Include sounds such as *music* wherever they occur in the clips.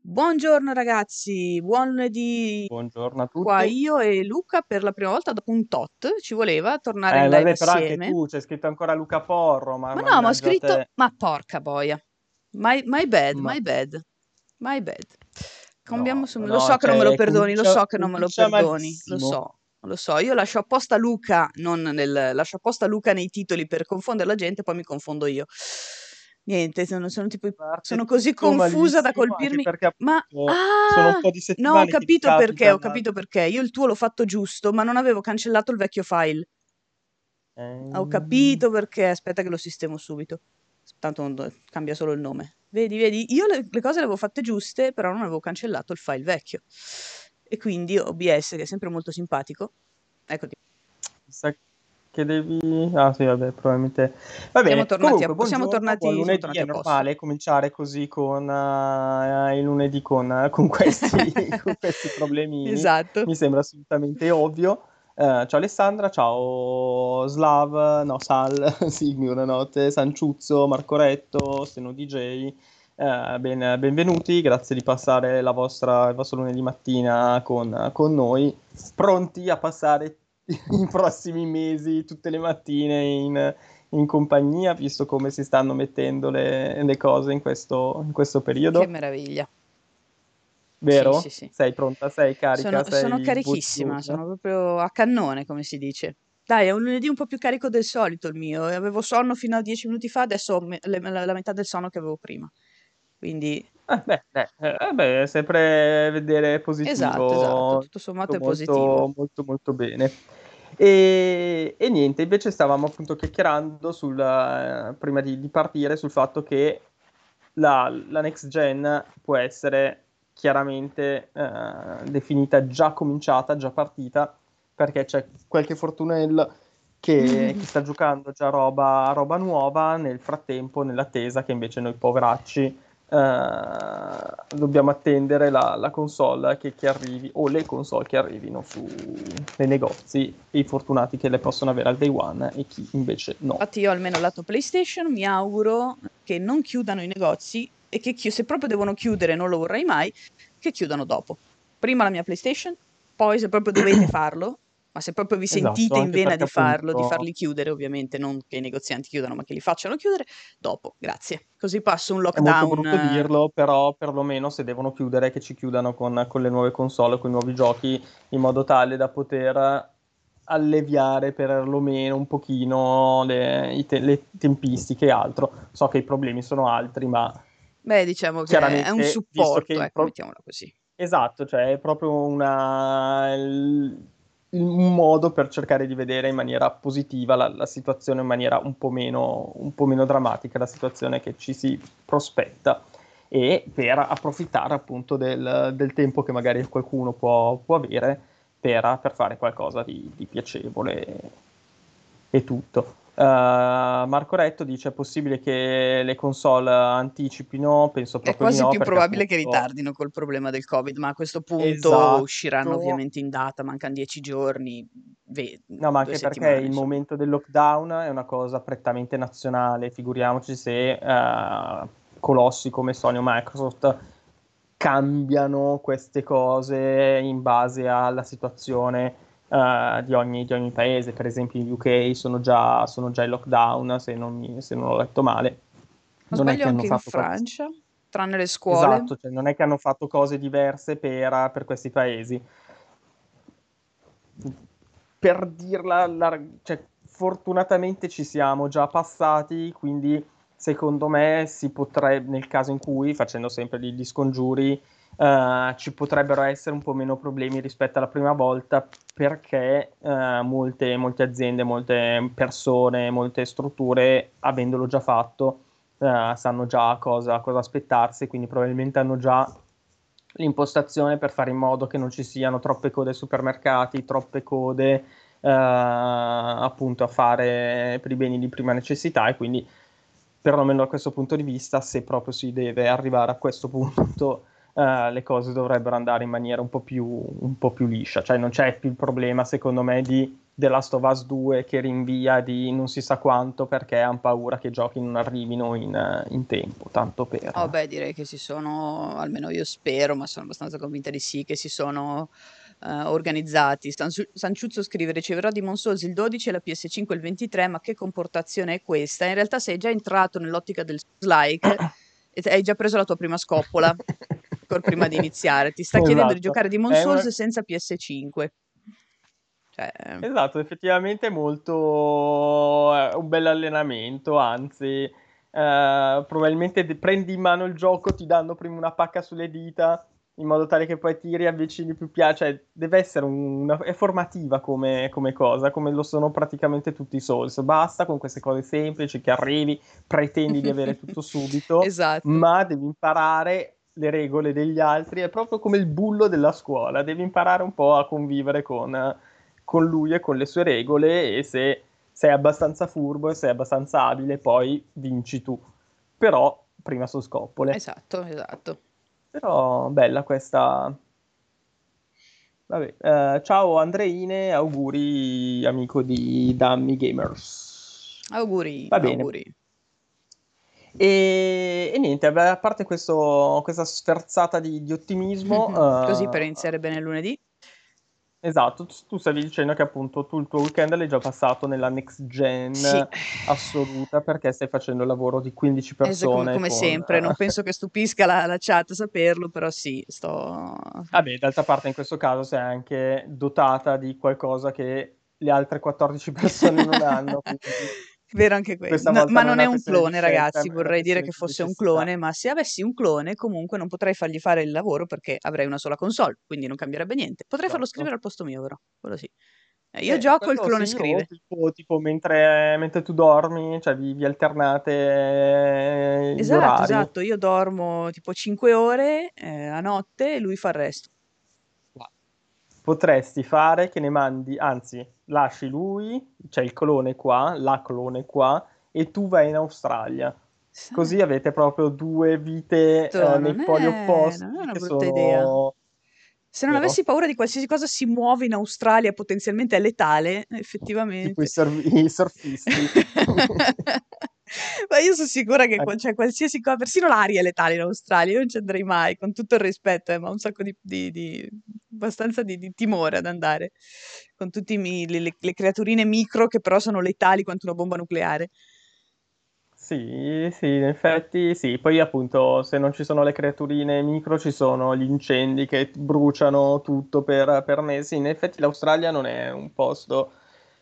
Buongiorno ragazzi, buon lunedì. Buongiorno a tutti. Qua io e Luca per la prima volta dopo un tot ci voleva tornare Eh, in live vabbè, però anche assieme. tu c'è scritto ancora Luca Porro, ma Ma no, ma ho scritto, te. ma porca boia. My, my bad, Ma my bad, my bad. Cambiamo no, su- no, Lo so che non me lo cioè, perdoni, lo comincia, so che non me lo perdoni, lo malissimo. so, lo so. Io lascio apposta Luca, non nel, lascio apposta Luca nei titoli per confondere la gente, poi mi confondo io. Niente, sono, sono tipo, Parte sono così confusa da colpirmi. perché Ma appunto sono un ah, po' di no, ho settimane che ti capito perché, ho capito perché. Io il tuo l'ho fatto giusto, ma non avevo cancellato il vecchio file. Ho Eh, capito perché. Aspetta che lo sistemo subito. Tanto do- cambia solo il nome. Vedi, vedi, io le, le cose le avevo fatte giuste, però non avevo cancellato il file vecchio. E quindi OBS, che è sempre molto simpatico, eccoti, sa che devi... Ah sì, vabbè, probabilmente... Va siamo bene, tornati a, comunque, siamo buongiorno, tornati, buon siamo lunedì, tornati è a normale cominciare così con eh, il lunedì con, con questi, *laughs* con questi problemini, Esatto. mi sembra assolutamente ovvio. Eh, ciao Alessandra, ciao Slav, no Sal, *laughs* Sigmi, buonanotte, Sanciuzzo, Marco Retto, Steno DJ, eh, ben- benvenuti, grazie di passare la vostra, il vostro lunedì mattina con, con noi, pronti a passare *laughs* i prossimi mesi, tutte le mattine in, in compagnia, visto come si stanno mettendo le, le cose in questo, in questo Che periodo. meraviglia. Sì, Vero? sì, sì. Sei pronta? Sei carica? Sono, sono Sei carichissima, bocciuta? sono proprio a cannone, come si dice. Dai, è un lunedì un po' più carico del solito il mio. Avevo sonno fino a dieci minuti fa, adesso ho me- le- la, la metà del sonno che avevo prima. Quindi, Eh, beh, eh, eh, beh, è sempre vedere esatto, esatto, positivo, tutto sommato è molto, positivo. molto, molto bene. E, e niente, invece stavamo appunto chiacchierando sul, eh, prima di, di partire sul fatto che la, la next gen può essere chiaramente eh, definita già cominciata, già partita, perché c'è qualche fortunello che, che sta giocando già roba, roba nuova, nel frattempo, nell'attesa che invece noi poveracci eh, dobbiamo attendere la, la console che, che arrivi, o le console che arrivino su, nei negozi, e i fortunati che le possono avere al day one e chi invece no. Infatti io almeno lato PlayStation mi auguro che non chiudano i negozi e che chi- se proprio devono chiudere, non lo vorrei mai, che chiudano dopo. Prima la mia PlayStation, poi se proprio dovete *clears throat* farlo, ma se proprio vi Esatto, sentite in anche vena di farlo, di appunto... farli chiudere, ovviamente non che i negozianti chiudano, ma che li facciano chiudere, dopo, grazie. Così passo un È molto lockdown. brutto eh, dirlo, però perlomeno se devono chiudere, che ci chiudano con, con le nuove console, con i nuovi giochi, in modo tale da poter alleviare perlomeno un pochino le, te- le tempistiche e altro. So che i problemi sono altri, ma Beh, diciamo che è un supporto, ecco, pro- mettiamola così. Esatto, cioè è proprio una, il- un modo per cercare di vedere in maniera positiva la, la situazione, in maniera un po' meno, un po' meno drammatica, la situazione che ci si prospetta e per approfittare appunto del, del tempo che magari qualcuno può, può avere per, per fare qualcosa di, di piacevole e tutto. Uh, Marco Retto dice: È possibile che le console anticipino? Penso È proprio di quasi no, più probabile che appunto. ritardino col problema del Covid, ma a questo punto usciranno Esatto. ovviamente in data, mancano dieci giorni, ve- No, ma anche perché il insomma. momento del lockdown è una cosa prettamente nazionale, figuriamoci se eh, colossi come Sony o Microsoft cambiano queste cose in base alla situazione eh, di ogni, di ogni paese. Per esempio in UK sono già, sono già in lockdown, se non, mi- se non ho letto male. Non Non è che hanno anche in fatto qualche- Francia, tranne le scuole. Esatto, cioè non è che hanno fatto cose diverse per, per questi paesi. Per dirla, la- cioè, fortunatamente ci siamo già passati, quindi secondo me si potrebbe, nel caso in cui, facendo sempre gli scongiuri, eh, ci potrebbero essere un po' meno problemi rispetto alla prima volta perché eh, molte, molte aziende, molte persone, molte strutture, avendolo già fatto, eh, sanno già cosa, cosa aspettarsi, quindi probabilmente hanno già l'impostazione per fare in modo che non ci siano troppe code ai supermercati, troppe code appunto a fare per i beni di prima necessità e quindi perlomeno da questo punto di vista, se proprio si deve arrivare a questo punto, eh, le cose dovrebbero andare in maniera un po' più, un po' più liscia, cioè non c'è più il problema secondo me di The Last of Us 2 che rinvia di non si sa quanto perché hanno paura che i giochi non arrivino in, in tempo, tanto per... Oh beh, direi che si sono, almeno io spero, ma sono abbastanza convinta di sì, che si sono uh, organizzati. San- Sanciuzzo scrive, riceverò Demon Souls il 12 e la PS5 il 23, ma che comportazione è questa? In realtà sei già entrato nell'ottica del like *coughs* e hai già preso la tua prima scoppola *laughs* prima di iniziare. Ti sta esatto. chiedendo di giocare Demon Souls una... senza PS5. Cioè... Esatto, effettivamente è molto è un bel allenamento, anzi, eh, probabilmente prendi in mano il gioco, ti danno prima una pacca sulle dita in modo tale che poi ti riavvicini più piano, cioè deve essere una, è formativa come, come, cosa, come lo sono praticamente tutti i Souls, basta con queste cose semplici che arrivi, pretendi di avere tutto *laughs* subito, esatto. ma devi imparare le regole degli altri, è proprio come il bullo della scuola, devi imparare un po' a convivere con con lui e con le sue regole e se sei abbastanza furbo e sei abbastanza abile poi vinci tu. Però prima su scoppole. Esatto, esatto. Però bella questa... Vabbè, eh, ciao Andreine, auguri amico di Dummy Gamers. Auguri, Va bene. auguri. E, e, niente, a parte questo, questa sferzata di, di ottimismo... *laughs* Così uh, per iniziare bene lunedì. Esatto, tu, stavi dicendo che appunto tu il tuo weekend l'hai già passato nella next gen Sì. assoluta perché stai facendo il lavoro di 15 Esatto, come, persone come con... sempre, non penso che stupisca la, la chat saperlo, però sì, sto... Vabbè, d'altra parte in questo caso sei anche dotata di qualcosa che le altre 14 persone non hanno, quindi *laughs* Vero anche questo. No, ma non è un clone, ragazzi. Vorrei dire che fosse un clone, ma se avessi un clone, comunque non potrei fargli fare il lavoro perché avrei una sola console, quindi non cambierebbe niente. Potrei farlo scrivere al posto mio, però. Quello sì. Eh, io eh, gioco, il clone scrive. Tipo, tipo mentre, mentre, tu dormi, cioè vi, vi alternate. Eh, esatto, esatto. Io dormo tipo 5 ore eh, a notte e lui fa il resto potresti fare che ne mandi, anzi, lasci lui, c'è il clone qua, la clone qua, e tu vai in Australia. Sì. Così avete proprio due vite eh, nei poli opposti. Non è una brutta sono... idea. Se non avessi paura di qualsiasi cosa si muove in Australia, potenzialmente è letale, effettivamente. Tipo i, surf- i surfisti. *laughs* Ma io sono sicura che cioè, qualsiasi cosa, persino l'aria è letale in Australia, io non ci andrei mai, con tutto il rispetto, eh, ma un sacco di, di, di abbastanza di, di, timore ad andare, con tutte le, le, creaturine micro che però sono letali quanto una bomba nucleare. Sì, sì, in effetti sì. Poi appunto se non ci sono le creaturine micro ci sono gli incendi che bruciano tutto per, per mesi. In effetti l'Australia non è un posto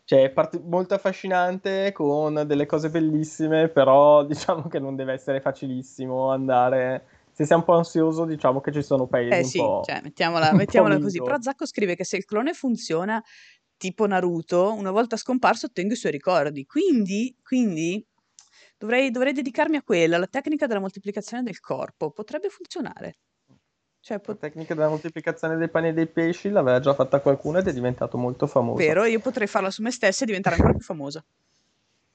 cioè, part- molto affascinante con delle cose bellissime, però *laughs* diciamo che non deve essere facilissimo andare. Se sei un po' ansioso, diciamo che ci sono paesi eh, un sì, po'. Cioè, mettiamola, mettiamola così. Però Zacco scrive che se il clone funziona tipo Naruto, una volta scomparso ottengo i suoi ricordi. Quindi, quindi dovrei, dovrei dedicarmi a quella, la tecnica della moltiplicazione del corpo. Potrebbe funzionare. Cioè, pot- la tecnica della moltiplicazione dei pani e dei pesci l'aveva già fatta qualcuno ed è diventato molto famoso. Vero, io potrei farla su me stessa e diventare ancora più famosa.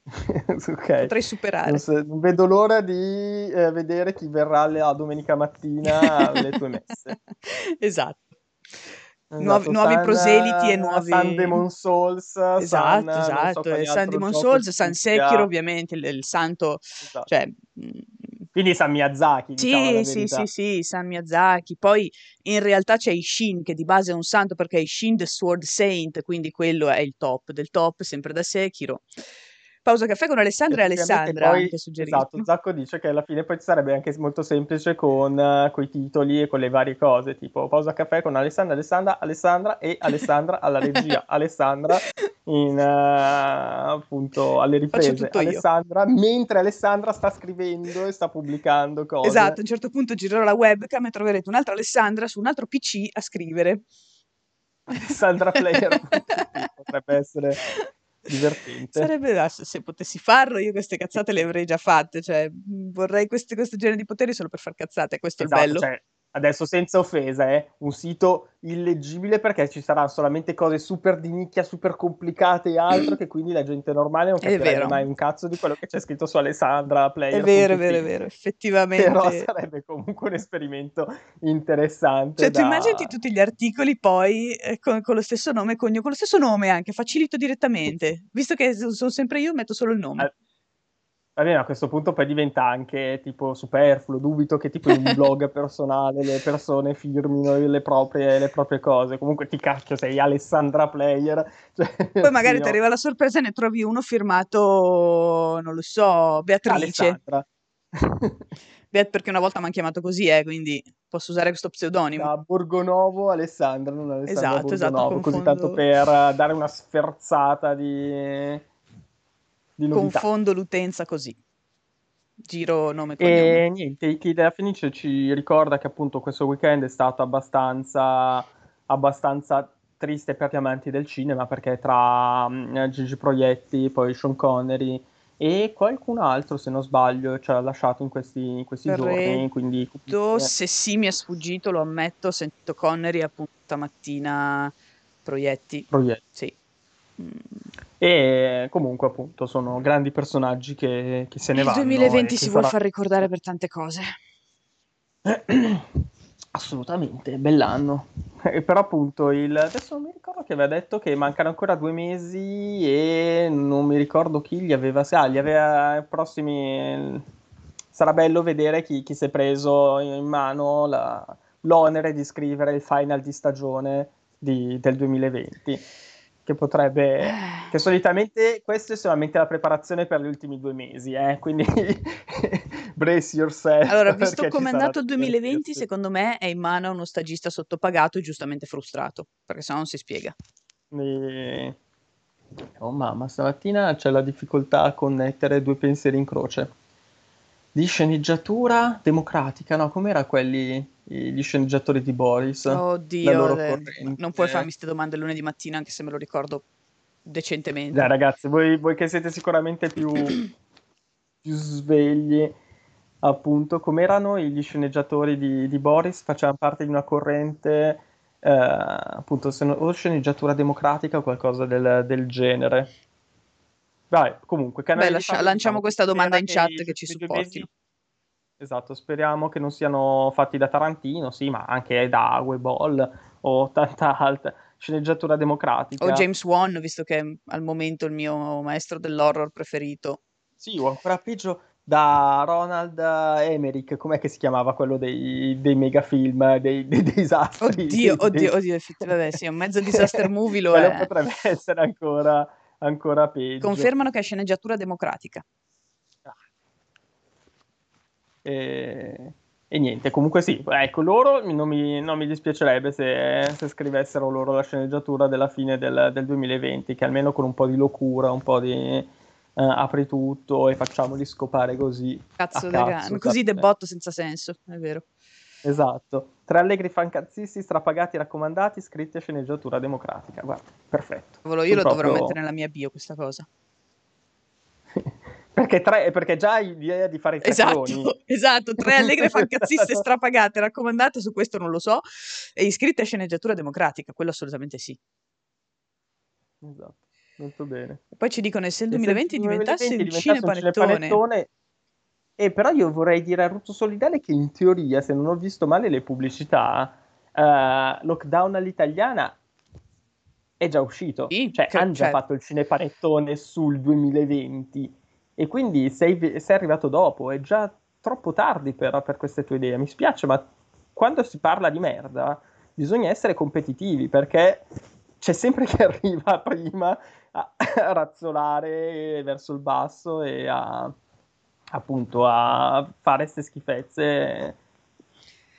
*laughs* okay. Potrei superare. Non, so, non, vedo l'ora di eh, vedere chi verrà la domenica mattina alle tue messe. *laughs* esatto. Esatto, nuovi, San, nuovi, proseliti e nuovi San Demon Souls esatto San, esatto so San Demon Souls San Sekiro ovviamente il, il santo esatto. cioè, quindi San Miyazaki, diciamo Sì, sì, sì, sì, San Miyazaki. Poi in realtà c'è Ishin che di base è un santo perché è Ishin the Sword Saint, quindi quello è il top del top, sempre da Sekiro. Pausa caffè con Alessandra e Alessandra poi, anche suggerito. Esatto, Zacco dice che alla fine poi sarebbe anche molto semplice con uh, i titoli e con le varie cose, tipo pausa caffè con Alessandra, Alessandra, Alessandra e Alessandra alla regia, *laughs* Alessandra in, uh, appunto alle riprese, Alessandra, io. mentre Alessandra sta scrivendo e sta pubblicando cose. Esatto, a un certo punto girerò la webcam e troverete un'altra Alessandra su un altro PC a scrivere. Alessandra Player *laughs* potrebbe essere divertente. Sarebbe se, se potessi farlo, io queste cazzate le avrei già fatte. Cioè, vorrei queste, questo genere di poteri solo per far cazzate. Questo esatto, è il bello. Cioè, adesso senza offesa, eh, un sito illeggibile perché ci saranno solamente cose super di nicchia, super complicate e altro *clears throat* che quindi la gente normale non capirebbe mai un cazzo di quello che c'è scritto su Alessandra Player. È vero, è vero, è vero, *laughs* effettivamente. Però sarebbe comunque un esperimento interessante. Cioè, da... tu immagini tutti gli articoli poi eh, con, con, lo stesso nome, con, con, lo stesso nome anche, facilito direttamente. Visto che sono sempre io, metto solo il nome. Eh Va bene, a questo punto poi diventa anche tipo superfluo, dubito che tipo in un *laughs* blog personale le persone firmino le proprie, le proprie cose. Comunque ti cacchio, sei Alessandra Player. *laughs* Cioè, poi magari ti arriva la sorpresa e ne trovi uno firmato, non lo so, Beatrice. Alessandra. *laughs* perché una volta mi hanno chiamato così, eh, quindi posso usare questo pseudonimo. Da Borgonovo Alessandra, non Alessandra esatto, esatto Borgonovo, esatto, così tanto per dare una sferzata di Confondo l'utenza così. Giro nome cognome. E niente, chi della Fenice ci ricorda che appunto questo weekend è stato abbastanza, abbastanza triste per gli amanti del cinema perché tra um, Gigi Proietti, poi Sean Connery e qualcun altro, se non sbaglio, ci ha lasciato in questi, in questi giorni. Quindi... Se sì mi è sfuggito, lo ammetto, ho sentito Connery appunto stamattina Proietti. Proietti. Sì. Mm. E comunque, appunto, sono grandi personaggi che, che se ne Il vanno. Il 2020 si sarà... vuole far ricordare per tante cose. *clears throat* Assolutamente, bell'anno. E però appunto, il... adesso non mi ricordo che aveva detto che mancano ancora due mesi e non mi ricordo chi gli aveva... Ah, gli aveva prossimi... Sarà bello vedere chi, chi si è preso in mano la... l'onere di scrivere il final di stagione di... del 2020 che potrebbe che solitamente questo è solamente la preparazione per gli ultimi due mesi eh? quindi *laughs* brace yourself allora visto come è andato il 2020 secondo me è in mano a uno stagista sottopagato e giustamente frustrato perché sennò non si spiega. E... oh mamma stamattina c'è la difficoltà a connettere due pensieri in croce di sceneggiatura democratica no com'era quelli gli sceneggiatori di Boris. Oddio, eh, non puoi farmi queste domande lunedì mattina, anche se me lo ricordo decentemente. Dai, ragazzi, voi, voi che siete sicuramente più, *clears throat* più svegli, appunto, com'erano gli sceneggiatori di, di Boris? Facevano parte di una corrente, eh, appunto, se no, o sceneggiatura democratica o qualcosa del, del genere. Vai, comunque, Beh, lascia, lanciamo questa domanda in chat che, che ci supportino. Esatto, speriamo che non siano fatti da Tarantino, sì, ma anche da Weiball o tanta altra sceneggiatura democratica. O James Wan, visto che è al momento il mio maestro dell'horror preferito. Sì, o ancora peggio da Ronald Emmerich, com'è che si chiamava quello dei, dei megafilm, dei, dei disastri? Oddio, oddio, dei... oddio, effettivamente sì, un mezzo disaster *laughs* movie lo è. potrebbe essere ancora, ancora peggio. Confermano che è sceneggiatura democratica. E, e, niente, comunque sì, ecco, loro non mi, non mi dispiacerebbe se, se, scrivessero loro la sceneggiatura della fine del, del, 2020, che almeno con un po' di locura, un po' di... Uh, apri tutto e facciamoli scopare così. Cazzo, cazzo così debotto senza senso, è vero. Esatto. Tre allegri fancazzisti, strapagati, raccomandati, scritti a sceneggiatura democratica. Guarda, perfetto. Io Sul lo proprio... dovrò mettere nella mia bio questa cosa. *laughs* Perché, tre, perché già hai l'idea di fare i tre esatto, cloni. *laughs* Esatto, tre allegre *laughs* fancazziste strapagate, raccomandate, su questo non lo so, e iscritte a sceneggiatura democratica, quello assolutamente sì. Esatto, molto bene. E poi ci dicono, e se il 2020 se il 2020 diventasse, un cinepanettone... cinepanettone... E però io vorrei dire a Ruto Solidale che in teoria, se non ho visto male le pubblicità, uh, Lockdown all'italiana è già uscito. Sì, cioè, hanno già certo. fatto il cinepanettone sul 2020 e quindi sei, sei arrivato dopo, è già troppo tardi per, per queste tue idee. Mi spiace, ma quando si parla di merda bisogna essere competitivi perché c'è sempre chi *laughs* arriva prima a, a razzolare verso il basso e a appunto a fare queste schifezze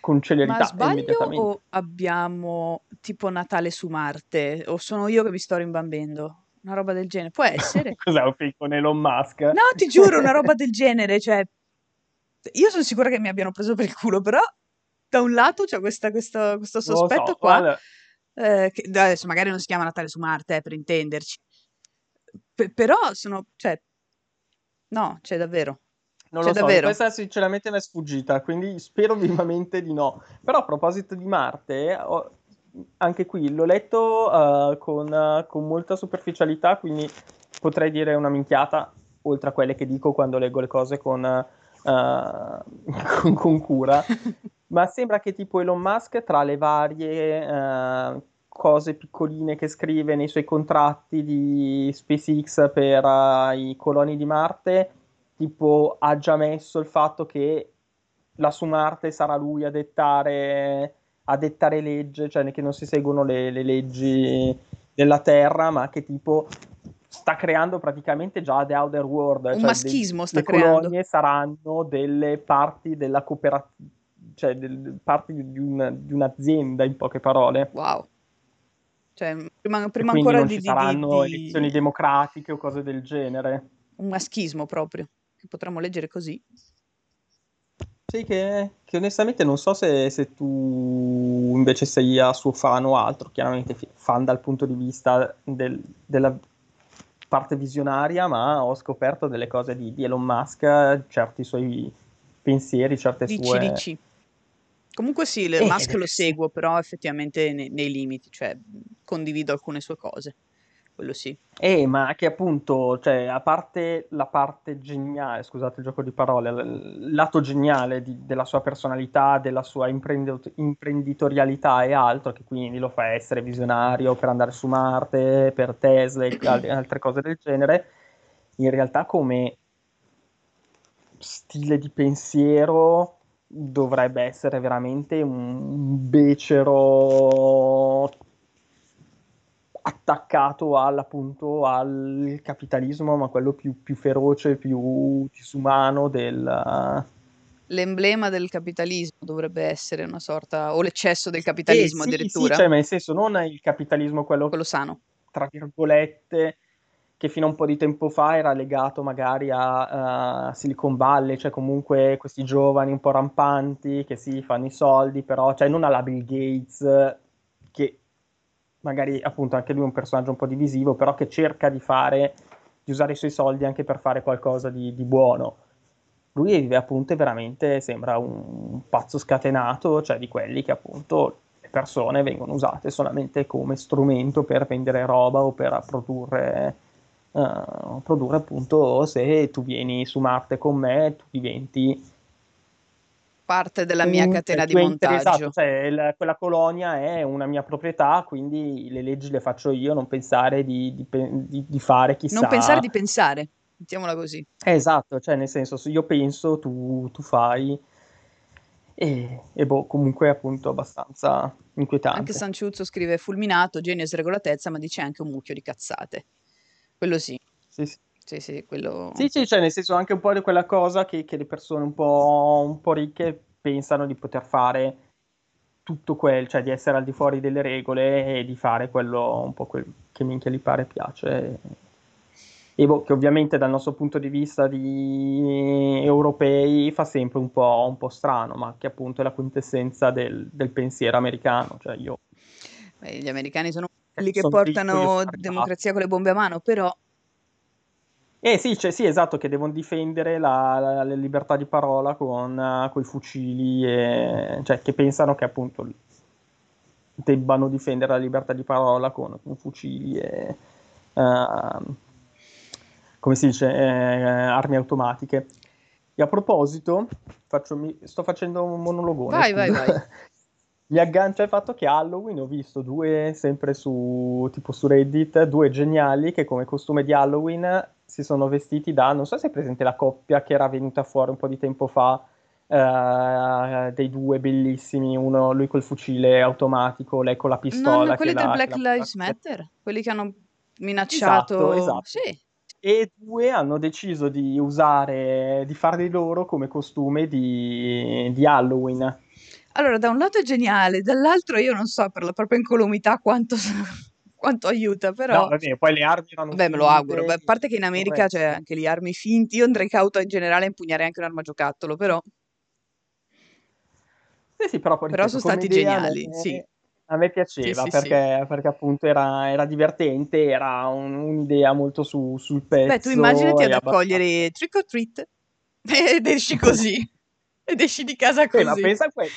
con celerità. Ma sbaglio o abbiamo tipo Natale su Marte? O sono io che mi sto rimbambendo? Una roba del genere. Può essere. *laughs* Cos'è un film con Elon Musk? No, ti giuro, una roba del genere. Cioè, io sono sicura che mi abbiano preso per il culo, però da un lato c'è questa, questo, questo sospetto so, qua. Eh, che adesso magari non si chiama Natale su Marte, eh, per intenderci. P- però sono, cioè, no, c'è cioè, davvero. Non Cioè, lo so, davvero? questa sinceramente mi è sfuggita, quindi spero *laughs* vivamente di no. Però a proposito di Marte, ho- anche qui l'ho letto eh, con, eh, con molta superficialità, quindi potrei dire una minchiata, oltre a quelle che dico quando leggo le cose con, eh, *laughs* con, con cura. *laughs* Ma sembra che tipo Elon Musk, tra le varie cose piccoline che scrive nei suoi contratti di SpaceX per i coloni di Marte, tipo ha già messo il fatto che là su Marte sarà lui a dettare, a dettare legge, cioè che non si seguono le, le leggi della Terra, ma che tipo sta creando praticamente già The Outer World. Un cioè maschismo dei- sta le creando. colonie saranno delle parti della cooperativa, cioè del- parti di, un- di un'azienda, in poche parole. Wow. Cioè, prima, prima ancora non di, ci di- saranno di- elezioni democratiche o cose del genere. un maschismo proprio, che potremmo leggere così. Sì, che, che onestamente non so se, se tu invece sei a suo fan o altro, chiaramente fan dal punto di vista del- della parte visionaria, ma ho scoperto delle cose di, di Elon Musk, certi suoi pensieri, certe Dici, sue... dici. Comunque sì, il Eh, Musk lo seguo, però effettivamente nei, nei limiti, cioè condivido alcune sue cose. Quello sì. Eh, ma che appunto, cioè, a parte la parte geniale, scusate il gioco di parole, il lato geniale di- della sua personalità, della sua imprendit- imprenditorialità e altro, che quindi lo fa essere visionario per andare su Marte, per Tesla e *coughs* al- altre cose del genere, in realtà come stile di pensiero dovrebbe essere veramente un becero attaccato al, appunto al capitalismo, ma quello più, più feroce, più disumano del... L'emblema del capitalismo dovrebbe essere una sorta, o l'eccesso del Eh, capitalismo sì, sì, addirittura, cioè, ma nel senso non il capitalismo quello quello sano. tra virgolette, che fino a un po' di tempo fa era legato magari a, a Silicon Valley, cioè comunque questi giovani un po' rampanti che si fanno i soldi, però, cioè non alla Bill Gates, che magari appunto anche lui è un personaggio un po' divisivo, però che cerca di fare, di usare i suoi soldi anche per fare qualcosa di, di buono. Lui vive appunto veramente sembra un pazzo scatenato, cioè di quelli che appunto le persone vengono usate solamente come strumento per vendere roba o per produrre, eh, produrre appunto se tu vieni su Marte con me, tu diventi Parte della mia catena di entri- montaggio. esatto, cioè il- quella colonia è una mia proprietà, quindi le leggi le faccio io, non pensare di, di di- di fare chissà. Non pensare di pensare, mettiamola così. Esatto, cioè nel senso, se io penso, tu, tu fai, e, e boh, comunque è appunto abbastanza Anche inquietante. Sanciuzzo scrive fulminato, genio e sregolatezza, ma dice anche un mucchio di cazzate. Quello sì, Sì, sì. Sì, sì, quello... Sì, sì, cioè nel senso anche un po' di quella cosa che, che le persone un po', un po' ricche pensano di poter fare tutto quel, cioè di essere al di fuori delle regole e di fare quello un po' quel che minchia gli pare piace. E boh, che ovviamente dal nostro punto di vista di europei fa sempre un po', un po' strano, ma che appunto è la quintessenza del, del pensiero americano. Cioè io Beh, gli americani sono quelli che sono portano democrazia con le bombe a mano, però Eh sì, cioè, sì, esatto, che devono difendere la, la- la libertà di parola con i fucili, e, cioè che pensano che appunto debbano difendere la libertà di parola con, con fucili e, ehm, come si dice, eh, armi automatiche. E a proposito, faccio- mi- sto facendo un monologone. Vai, vai, vai. *laughs* Mi aggancia il fatto che Halloween ho visto due, sempre su, tipo su Reddit, due geniali che come costume di Halloween si sono vestiti da, non so se è presente la coppia che era venuta fuori un po' di tempo fa, eh, dei due bellissimi, uno lui col fucile automatico, lei con la pistola. non quelli del la- Black la- Lives Matter, quelli che hanno minacciato... Esatto, esatto. Sì, E due hanno deciso di usare, di farli loro come costume di, di Halloween. allora da un lato è geniale, dall'altro io non so per la propria incolumità quanto, *laughs* quanto aiuta, però... No, va bene, poi le armi erano Beh, me lo auguro. Beh, a parte che in America c'è anche lì armi finti. Io andrei cauto in generale a impugnare anche un'arma giocattolo, però Sì, sì, però, poi, Però ripeto, sono stati idea geniali, me- sì. A me Sì, piaceva sì, perché, perché appunto era, era divertente, era un- un'idea molto su- sul pezzo. Beh, tu immaginati ad abbastanza- accogliere trick or treat *laughs* Ed esci così. *laughs* Ed esci di casa così. Eh, ma pensa a quelli.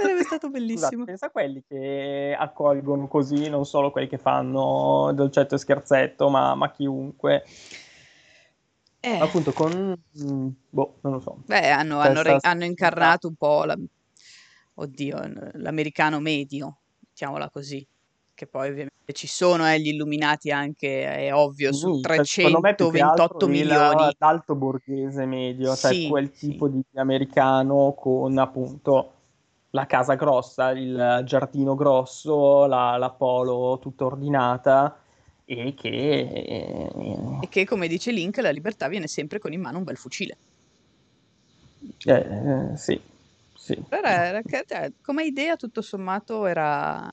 Sarebbe stato *laughs* bellissimo. Scusate, pensa a quelli che accolgono così, non solo quelli che fanno dolcetto e scherzetto, ma, ma chiunque. Eh. Appunto con... mm, Boh, non lo so. Beh, hanno, Cioè, hanno re- hanno incarnato un po' la- oddio, l'americano medio, mettiamola così. Che poi ovviamente ci sono eh, gli illuminati anche, è ovvio, su Mm, cioè, che 328 altro il- milioni. l'alto borghese medio, cioè Sì, quel sì. tipo di americano con appunto la casa grossa, il giardino grosso, la, la polo tutta ordinata e che... E che, come dice Link, la libertà viene sempre con in mano un bel fucile. eh, eh, sì, sì. Però era, cioè, come idea, tutto sommato, era,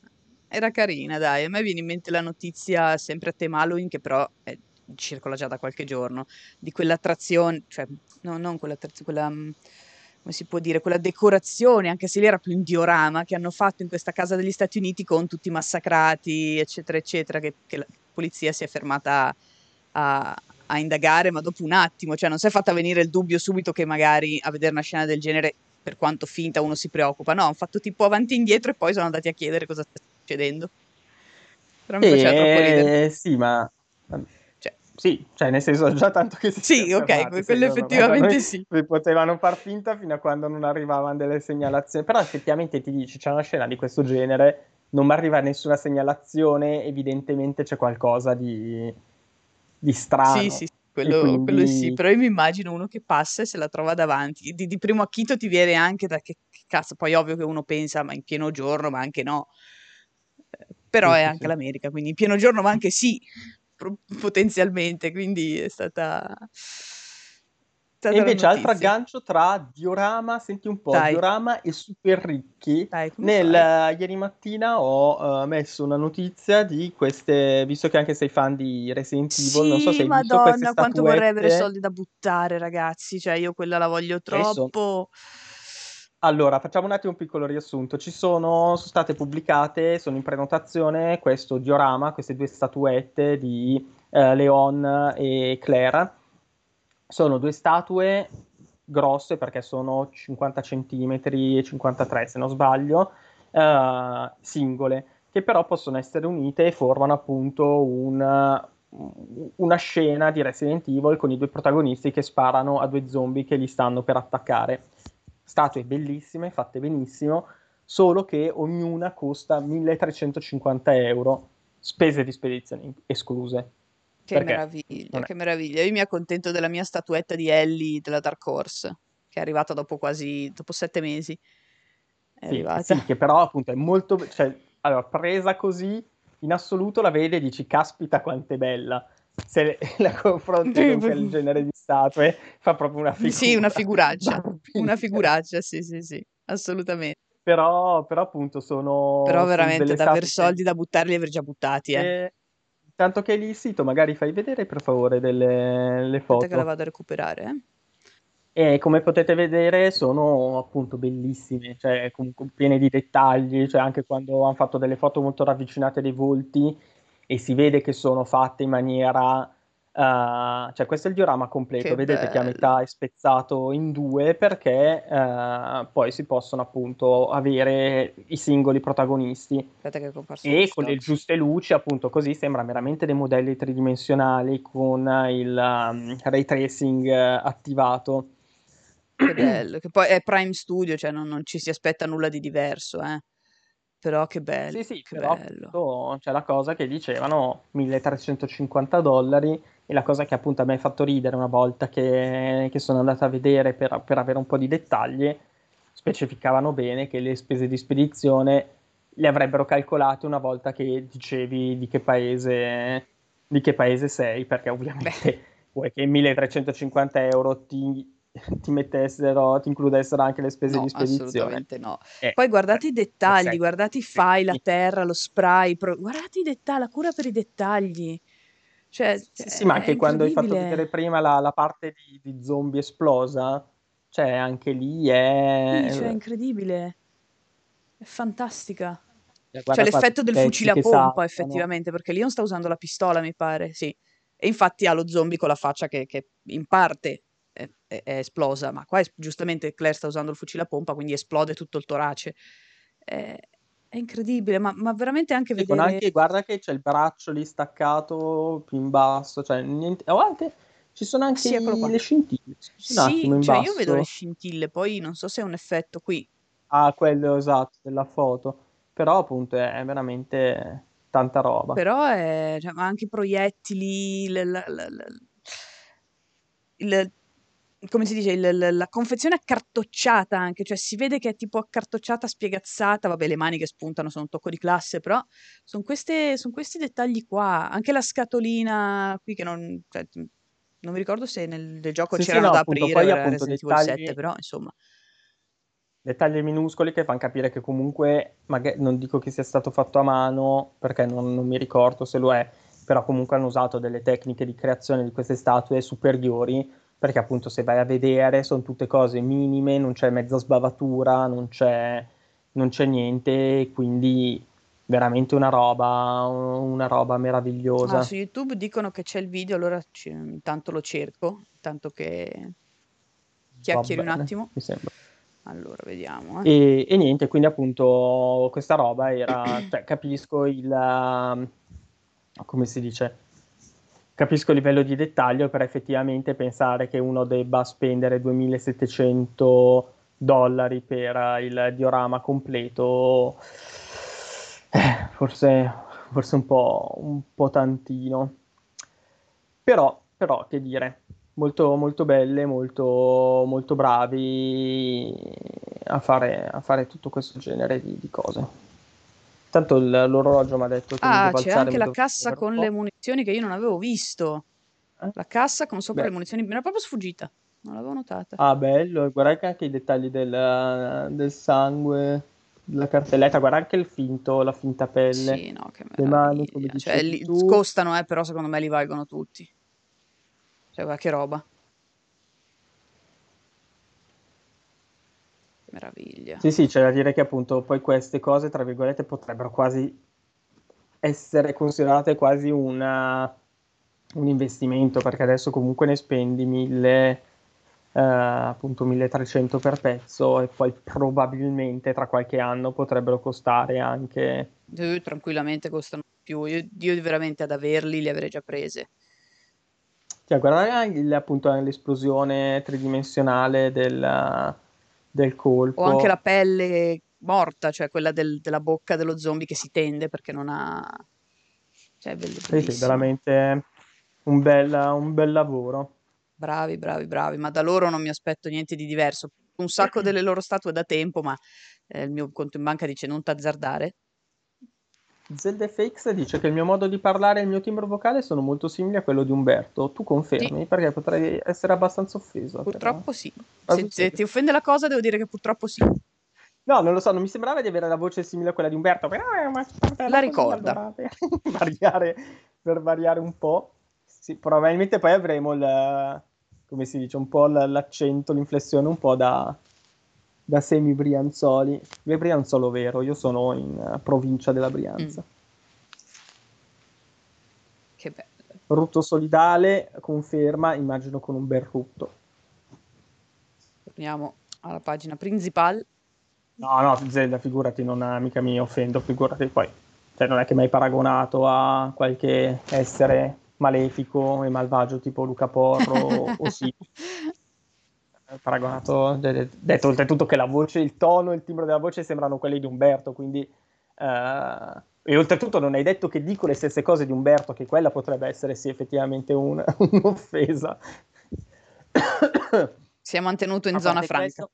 era carina, dai. A me viene in mente la notizia, sempre a tema Halloween, che però eh, circola già da qualche giorno, di quell'attrazione, cioè, no, non quell'attrazione, quella, mm, come si può dire, quella decorazione, anche se lì era più un diorama, che hanno fatto in questa casa degli Stati Uniti con tutti massacrati, eccetera, eccetera, che, che la polizia si è fermata a, a indagare, ma dopo un attimo, cioè non si è fatta venire il dubbio subito che magari a vedere una scena del genere, per quanto finta, uno si preoccupa. No, hanno fatto tipo avanti e indietro e poi sono andati a chiedere cosa sta succedendo. Però mi faceva troppo ridere. Eh, sì, ma... Cioè, Sì, cioè nel senso già tanto che si Sì, ok, fermati, quello effettivamente Noi- sì. Potevano far finta fino a quando non arrivavano delle segnalazioni, però effettivamente ti dici c'è una scena di questo genere, non mi arriva nessuna segnalazione, evidentemente c'è qualcosa di, di strano. Sì, sì, sì, quello, quindi- quello sì, però io mi immagino uno che passa e se la trova davanti. Di, di primo acchito ti viene anche da che, che cazzo, poi ovvio che uno pensa, ma in pieno giorno, ma anche no. Eh, Però Sì, è anche sì. l'America, quindi in pieno giorno, ma anche sì, pro- potenzialmente, quindi è stata... stata E invece altro aggancio tra diorama, senti un po', Dai. diorama e super ricchi. Dai, Nel, fai? ieri mattina ho eh, messo una notizia di queste, visto che anche sei fan di Resident Evil, non so se hai visto queste madonna, quanto vorrei avere statuette. soldi da buttare, ragazzi, cioè io quella la voglio sono- troppo. Allora, facciamo un attimo un piccolo riassunto. Ci sono, sono state pubblicate, sono in prenotazione questo diorama, queste due statuette di eh, Leon e Claire. Sono due statue grosse perché sono 50 cm e 53 se non sbaglio, eh, singole, che però possono essere unite e formano appunto un- una scena di Resident Evil con i due protagonisti che sparano a due zombie che li stanno per attaccare. Statue bellissime, fatte benissimo, solo che ognuna costa 1350 euro, spese di spedizione escluse. Che Perché? meraviglia, che meraviglia. Io mi accontento della mia statuetta di Ellie della Dark Horse, che è arrivata dopo quasi, dopo sette mesi. È Sì, arrivata. sì, che però appunto è molto, cioè, allora, presa così, in assoluto la vedi e dici, caspita quanto è bella. Se *laughs* la confronti con quel genere di statue, fa proprio una figura. Sì, una figuraccia, *laughs* una figuraccia, sì, sì, sì, assolutamente. Però, però appunto sono... Però veramente da aver soldi da buttare li avrei già buttati, eh. che- Tanto che lì il sito, magari fai vedere per favore delle le Aspetta che la foto. vado a recuperare, eh. E come potete vedere sono appunto bellissime, cioè comunque piene di dettagli, cioè anche quando hanno fatto delle foto molto ravvicinate dei volti e si vede che sono fatte in maniera... eh, cioè questo è il diorama completo, Che vedete che a bello. metà è spezzato in due perché eh, poi si possono appunto avere i singoli protagonisti e con le giuste luci, appunto così sembra veramente dei modelli tridimensionali con il um, ray tracing eh, attivato. Che bello, che poi è Prime Studio, cioè non, non ci si aspetta nulla di diverso, eh. Però che bello, Sì, sì, che però bello. c'è la cosa che dicevano 1350 dollari e la cosa che appunto a me ha fatto ridere una volta che, che sono andata a vedere per, per avere un po' di dettagli, specificavano bene che le spese di spedizione le avrebbero calcolate una volta che dicevi di che paese, di che paese sei, perché ovviamente vuoi che 1350 euro ti, ti mettessero, ti includessero anche le spese No, di spedizione. assolutamente no. Eh, Poi guardate i dettagli, perfetto. guardate i Sì, file, la terra, lo spray, pro- guardate i dettagli, la cura per i dettagli. Cioè, Sì, sì, ma anche quando hai fatto vedere prima la, la parte di, di zombie esplosa, cioè anche lì Sì, è... cioè, è incredibile. È fantastica. Cioè, C'è guarda qua l'effetto del i fucile a pompa, saltano. effettivamente, perché Leon sta usando la pistola, mi pare, sì. E infatti ha lo zombie con la faccia che, che in parte è, è, è esplosa, ma qua è, giustamente Claire sta usando il fucile a pompa, quindi esplode tutto il torace. È, è incredibile, ma, ma veramente anche Sì, vedere... anche, guarda che c'è il braccio lì staccato più in basso, cioè niente... Oh, anche, ci sono anche Sì, le scintille. Sì, cioè io vedo le scintille, poi non so se è un effetto qui. Ah, quello esatto della foto. Però appunto è, è veramente tanta roba. Però è, cioè, ma anche i proiettili, il- come si dice, il- l- la confezione accartocciata anche, cioè si vede che è tipo accartocciata, spiegazzata, vabbè le mani che spuntano sono un tocco di classe, però sono questi dettagli qua, anche la scatolina qui che non, cioè, non mi ricordo se nel, nel gioco Sì, sì, c'erano no, da appunto, aprire poi appunto dettagli- 7, però insomma. dettagli minuscoli che fanno capire che comunque, magari, non dico che sia stato fatto a mano, perché non, non mi ricordo se lo è, però comunque hanno usato delle tecniche di creazione di queste statue superiori, perché appunto se vai a vedere sono tutte cose minime, non c'è mezza sbavatura, non c'è, non c'è niente, quindi veramente una roba, una roba meravigliosa. Ah, su YouTube dicono che c'è il video, allora ci- intanto lo cerco, intanto che chiacchieri un bene, attimo. mi sembra. Allora, vediamo. eh. E, e niente, quindi appunto questa roba era, cioè capisco il, come si dice, capisco il livello di dettaglio per effettivamente pensare che uno debba spendere 2700 dollari per il diorama completo, eh, forse, forse un po', un po' tantino. Però, però, che dire, molto, molto belle, molto, molto bravi a fare, a fare tutto questo genere di, di cose. Tanto l'orologio mi ha detto che Ah, c'è anche la cassa con le munizioni che io non avevo visto. Eh? La cassa con sopra Beh. le munizioni, mi era proprio sfuggita, non l'avevo notata. Ah, bello, guarda che anche i dettagli del, del sangue, della cartelletta, guarda anche il finto, la finta pelle. Sì, no, che le mani, come. Cioè, li- costano, eh, però secondo me li valgono tutti. Cioè, guarda che roba. Meraviglia. Sì, sì, c'è da dire che appunto poi queste cose, tra virgolette, potrebbero quasi essere considerate quasi una- un investimento, perché adesso comunque ne spendi 1000, eh, appunto 1300 per pezzo e poi probabilmente tra qualche anno potrebbero costare anche... Eh, tranquillamente costano più. Io, io veramente ad averli li avrei già prese. Cioè, guardare il- appunto l'esplosione tridimensionale del, del colpo. O anche la pelle morta, cioè quella del- della bocca dello zombie che si tende perché non ha... Cioè, è Sì, sì, veramente un bel, un bel lavoro. Bravi, bravi, bravi, ma da loro non mi aspetto niente di diverso. Un sacco delle loro statue da tempo, ma eh, il mio conto in banca dice non t'azzardare. ZFX dice che il mio modo di parlare e il mio timbro vocale sono molto simili a quello di Umberto. Tu confermi? Perché potrei essere abbastanza offeso. però. Purtroppo sì. Ma Se, se ti offende la cosa, devo dire che purtroppo sì. No, non lo so, non mi sembrava di avere la voce simile a quella di Umberto, però è una La ricorda. *laughs* variare, per variare un po'. Sì, probabilmente poi avremo il, come si dice, un po' l'accento, l'inflessione un po' da, da semi Brianzoli. È Brianzolo vero, io sono in provincia della Brianza. Che bello. Rutto solidale, conferma, immagino con un bel rutto. Torniamo alla pagina principale. No, no, Zelda, figurati, non mica mi offendo, figurati poi. Cioè, non è che mi hai paragonato a qualche essere malefico e malvagio tipo Luca Porro o, sì. Hai *laughs* paragonato, de- de- detto oltretutto che la voce, il tono e il timbro della voce sembrano quelli di Umberto, quindi... eh, e oltretutto non hai detto che dico le stesse cose di Umberto, che quella potrebbe essere sì effettivamente un- *laughs* un'offesa. Si è mantenuto in zona franca. questo-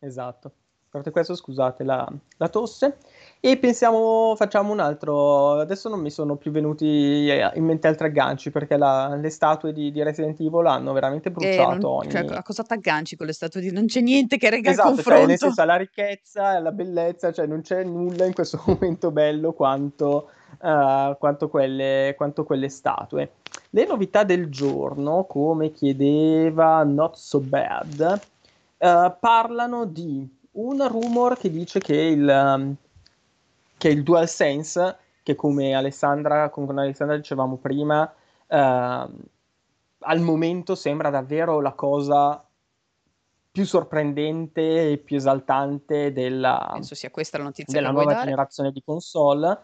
esatto. Parte questo, scusate la, la tosse. E pensiamo, facciamo un altro. Adesso non mi sono più venuti eh, in mente altri agganci perché la- le statue di, di Resident Evil hanno veramente Eh, bruciato non- ogni. cioè, a cosa t'agganci con le statue di... Non c'è niente che rega il Esatto, cioè, confronto. nel senso, la ricchezza, la bellezza, cioè non c'è nulla in questo *laughs* momento bello quanto, eh, quanto quelle, quanto quelle statue. Le novità del giorno, come chiedeva Not So Bad, eh, parlano di un rumor che dice che il, um, che il DualSense, che come Alessandra, come con Alessandra dicevamo prima, ehm, al momento sembra davvero la cosa più sorprendente e più esaltante della, Penso sia questa la notizia della nuova generazione di console.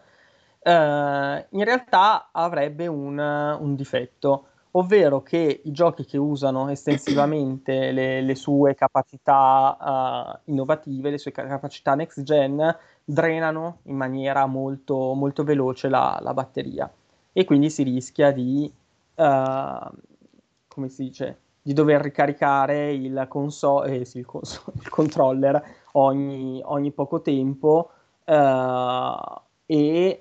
Eh, in realtà avrebbe un, un difetto, ovvero che i giochi che usano estensivamente le, le sue capacità uh, innovative, le sue capacità next gen, drenano in maniera molto, molto veloce la, la batteria. E quindi si rischia di, uh, come si dice, di dover ricaricare il, console, eh, sì, il, console, *laughs* il controller ogni, ogni, poco tempo uh, e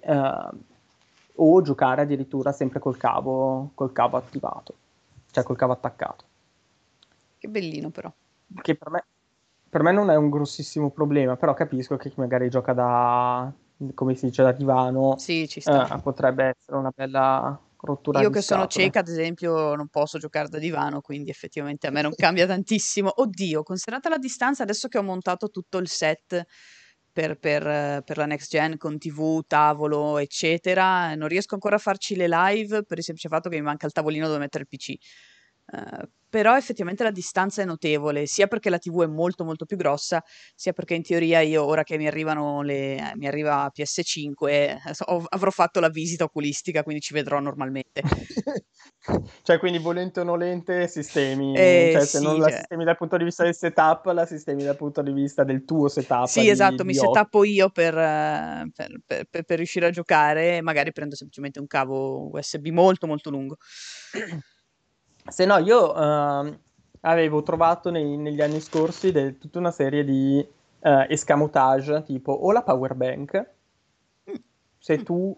o giocare addirittura sempre col cavo, col cavo attivato, cioè col cavo attaccato. Che bellino però. Che per me, per me non è un grossissimo problema, però capisco che chi magari gioca da, come si dice, da divano, sì, ci sta. Eh, potrebbe essere una bella rottura Io che sono scatole. cieca, ad esempio, non posso giocare da divano, quindi effettivamente a me non cambia *laughs* tantissimo. Oddio, considerata la distanza, adesso che ho montato tutto il set per, per, per, la next gen con TV, tavolo, eccetera. Non riesco ancora a farci le live per il semplice fatto che mi manca il tavolino dove mettere il PC. Uh, però effettivamente la distanza è notevole, sia perché la TV è molto molto più grossa, sia perché in teoria io ora che mi arrivano le eh, mi arriva PS5 eh, ho, avrò fatto la visita oculistica, quindi ci vedrò normalmente. *laughs* cioè, quindi volente o nolente sistemi, eh, cioè se sì, non la cioè... sistemi dal punto di vista del setup, la sistemi dal punto di vista del tuo setup. Sì, di, esatto, di mi setappo io per, per, per, per, riuscire a giocare, magari prendo semplicemente un cavo USB molto molto lungo. *clears throat* Se no, io uh, avevo trovato nei, negli anni scorsi del, tutta una serie di uh, escamotage, tipo o la power bank, se tu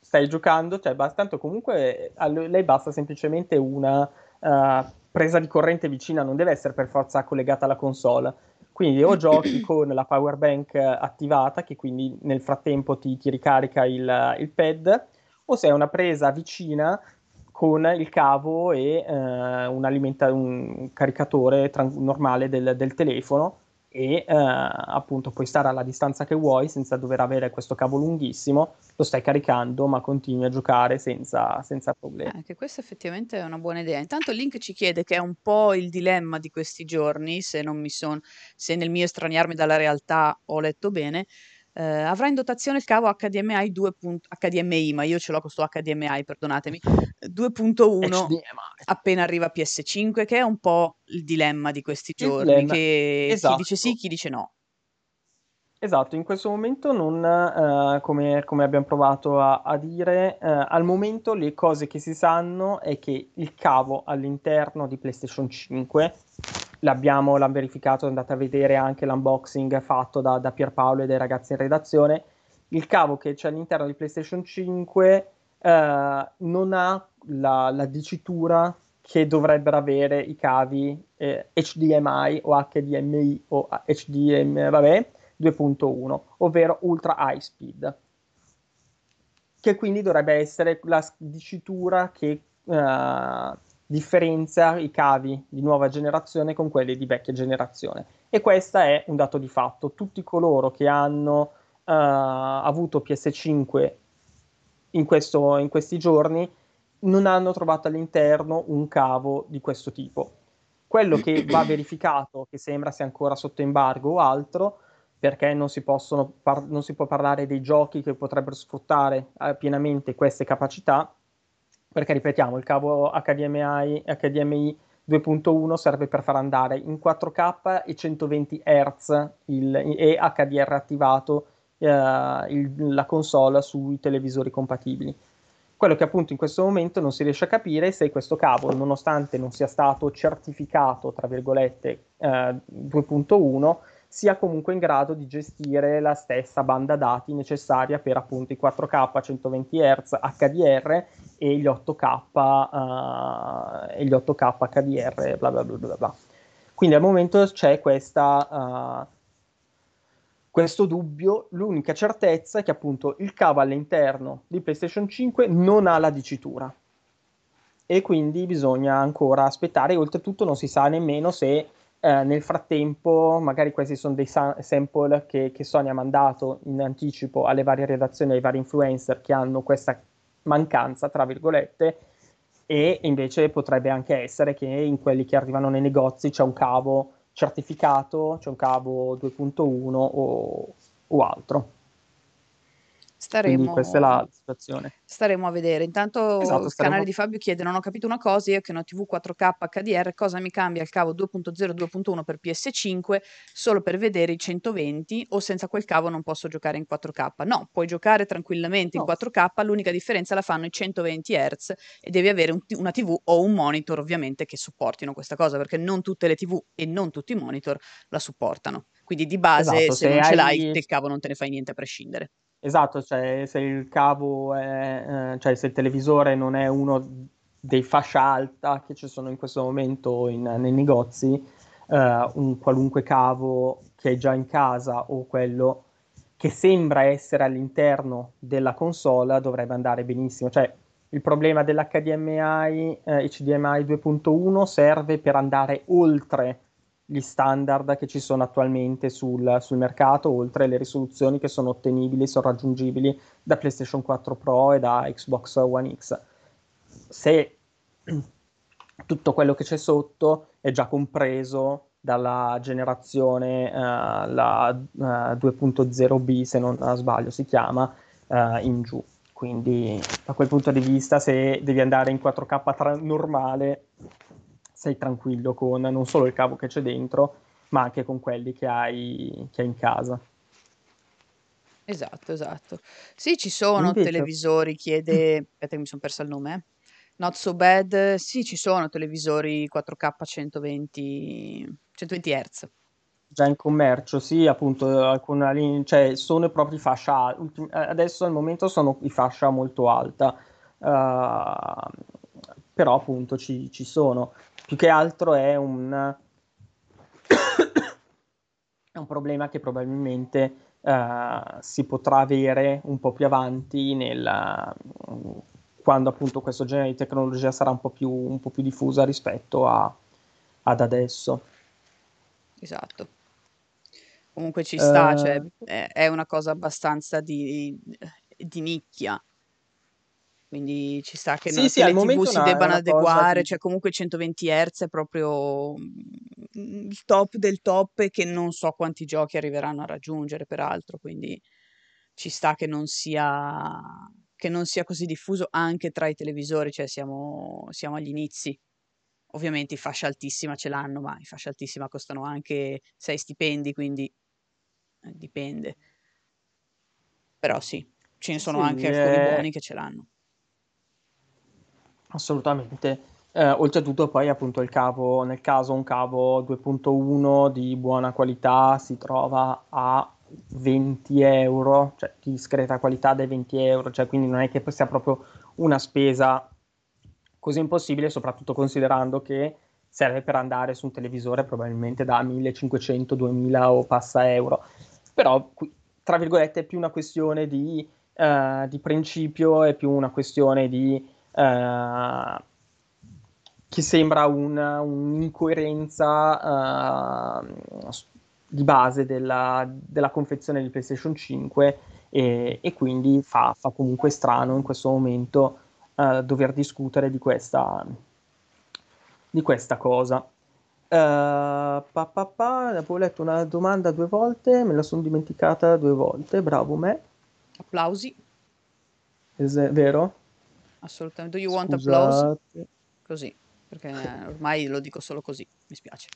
stai giocando, cioè basta, tanto comunque a lei basta semplicemente una uh, presa di corrente vicina, non deve essere per forza collegata alla console. Quindi o giochi *clears throat* con la power bank attivata, che quindi nel frattempo ti, ti ricarica il, il pad, o se è una presa vicina con il cavo e eh, un, alimenta- un caricatore tran- normale del, del, telefono e eh, appunto puoi stare alla distanza che vuoi senza dover avere questo cavo lunghissimo, lo stai caricando ma continui a giocare senza, senza problemi. Eh, anche questa effettivamente è una buona idea. Intanto link ci chiede che è un po' il dilemma di questi giorni, se, non mi son, se nel mio estraniarmi dalla realtà ho letto bene, eh, avrà in dotazione il cavo HDMI 2. HDMI, ma io ce l'ho con questo HDMI, perdonatemi, 2.1 HDMI. appena arriva PS5, che è un po' il dilemma di questi giorni, che esatto. chi dice sì, chi dice no. Esatto, in questo momento non, eh, come, come abbiamo provato a, a dire, eh, al momento le cose che si sanno è che il cavo all'interno di PlayStation 5, l'abbiamo l'hanno verificato, andate a vedere anche l'unboxing fatto da, da Pierpaolo e dai ragazzi in redazione, il cavo che c'è all'interno di PlayStation 5 eh, non ha la, la, dicitura che dovrebbero avere i cavi eh, HDMI o HDMI o HDMI, vabbè, 2.1, ovvero Ultra High Speed, che quindi dovrebbe essere la dicitura che uh, differenzia i cavi di nuova generazione con quelli di vecchia generazione. E questo è un dato di fatto. Tutti coloro che hanno uh, avuto PS5 in, questo, in questi giorni non hanno trovato all'interno un cavo di questo tipo. Quello che va verificato, che sembra sia ancora sotto embargo o altro, perché non si, possono par- non si può parlare dei giochi che potrebbero sfruttare eh, pienamente queste capacità, perché ripetiamo, il cavo HDMI, HDMI 2.1 serve per far andare in 4K e 120 Hz il, e HDR attivato eh, il, la console sui televisori compatibili. Quello che appunto in questo momento non si riesce a capire è se questo cavo, nonostante non sia stato certificato, tra virgolette, eh, 2.1, sia comunque in grado di gestire la stessa banda dati necessaria per appunto i 4K a 120 Hz HDR e gli 8K, uh, e gli 8K HDR, bla bla bla bla bla. Quindi al momento c'è questa, uh, questo dubbio, l'unica certezza è che appunto il cavo all'interno di PlayStation 5 non ha la dicitura. E quindi bisogna ancora aspettare, oltretutto non si sa nemmeno se eh, nel frattempo, magari questi sono dei sa- sample che, che, Sony ha mandato in anticipo alle varie redazioni, ai vari influencer che hanno questa mancanza, tra virgolette, e invece potrebbe anche essere che in quelli che arrivano nei negozi c'è un cavo certificato, c'è un cavo 2.1 o, o altro. Staremo, Quindi questa è la situazione. Staremo a vedere. Intanto esatto, il canale di Fabio chiede: Non ho capito una cosa. Io che ho TV 4K HDR, cosa mi cambia il cavo 2.0 2.1 per PS5 solo per vedere i 120 o senza quel cavo non posso giocare in 4K? No, puoi giocare tranquillamente no. in 4K. L'unica differenza la fanno i 120 Hz e devi avere un, una TV o un monitor, ovviamente, che supportino questa cosa perché non tutte le TV e non tutti i monitor la supportano. Quindi di base, esatto, se, se non ce l'hai, il cavo non te ne fai niente a prescindere. Esatto, cioè se il cavo è, eh, cioè se il televisore non è uno dei fascia alta che ci sono in questo momento in, nei negozi, eh, un qualunque cavo che hai già in casa o quello che sembra essere all'interno della console dovrebbe andare benissimo. Cioè, il problema dell'HDMI, eh, HDMI 2.1 serve per andare oltre gli standard che ci sono attualmente sul, sul, mercato, oltre le risoluzioni che sono ottenibili, sono raggiungibili da PlayStation 4 Pro e da Xbox One X. Se *clears throat* tutto quello che c'è sotto è già compreso dalla generazione uh, la, uh, 2.0b, se non sbaglio si chiama, uh, in giù. Quindi da quel punto di vista, se devi andare in 4K tra- normale, sei tranquillo con non solo il cavo che c'è dentro, ma anche con quelli che hai, che hai in casa. Esatto, esatto. Sì, ci sono Invece... televisori, chiede... Aspetta che mi sono persa il nome. Eh. Not so bad. Sì, ci sono televisori 4K 120, 120 Hz. Già in commercio, sì, appunto, linea, cioè sono proprio fascia ultim- adesso al momento sono di fascia molto alta, uh, però appunto ci, ci sono più che altro è un, *coughs* è un problema che probabilmente uh, si potrà avere un po' più avanti nel, quando appunto questo genere di tecnologia sarà un po' più, un po più diffusa rispetto a, ad adesso. Esatto. Comunque ci sta, uh, cioè, è, è, una cosa abbastanza di, di nicchia quindi ci sta che sì, no, sì, le TV si debbano adeguare, che... cioè comunque 120 Hz è proprio mm, il top del top e che non so quanti giochi arriveranno a raggiungere peraltro, quindi ci sta che non sia, che non sia così diffuso anche tra i televisori, cioè siamo, siamo agli inizi. Ovviamente i fascia altissima ce l'hanno, ma i fascia altissima costano anche 6 stipendi, quindi eh, dipende. Però sì, ce ne sono sì, anche alcuni è... buoni che ce l'hanno. Assolutamente. Eh, oltretutto poi appunto il cavo, nel caso un cavo 2.1 di buona qualità si trova a 20 euro, cioè di discreta qualità dai 20 euro, cioè quindi non è che sia proprio una spesa così impossibile, soprattutto considerando che serve per andare su un televisore probabilmente da 1500, 2000 o passa euro. Però, tra virgolette, è più una questione di, uh, di principio, è più una questione di eh, che sembra una, un'incoerenza uh, di base della, della, confezione di PlayStation 5 e, e quindi fa, fa, comunque strano in questo momento uh, dover discutere di questa, di questa cosa. Uh, pa, pa, pa, avevo letto una domanda due volte, me la sono dimenticata due volte, bravo me. Applausi. È vero? Assolutamente. Do you want applause? Così, perché ormai lo dico solo così, mi spiace.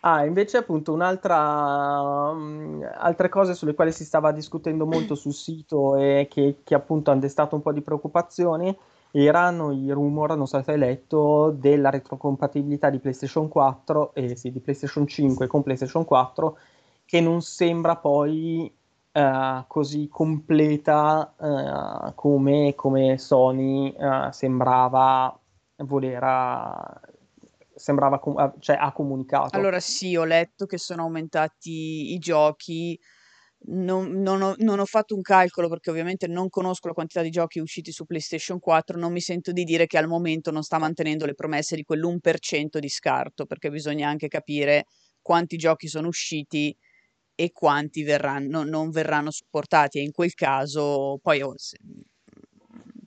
Ah, invece appunto un'altra um, altre cose sulle quali si stava discutendo molto *clears throat* sul sito e che, che appunto hanno destato un po' di preoccupazioni erano i rumor, non so se hai letto, della retrocompatibilità di PlayStation 4 e eh, sì, di PlayStation 5 con PlayStation 4 che non sembra poi uh, così completa uh, come, come, Sony uh, sembrava voler sembrava com- cioè ha comunicato. Allora sì ho letto che sono aumentati i giochi. Non, non, ho, non, ho, fatto un calcolo perché ovviamente non conosco la quantità di giochi usciti su PlayStation 4, non mi sento di dire che al momento non sta mantenendo le promesse di quell'1% di scarto, perché bisogna anche capire quanti giochi sono usciti e quanti verranno, non verranno supportati e in quel caso poi oh, se,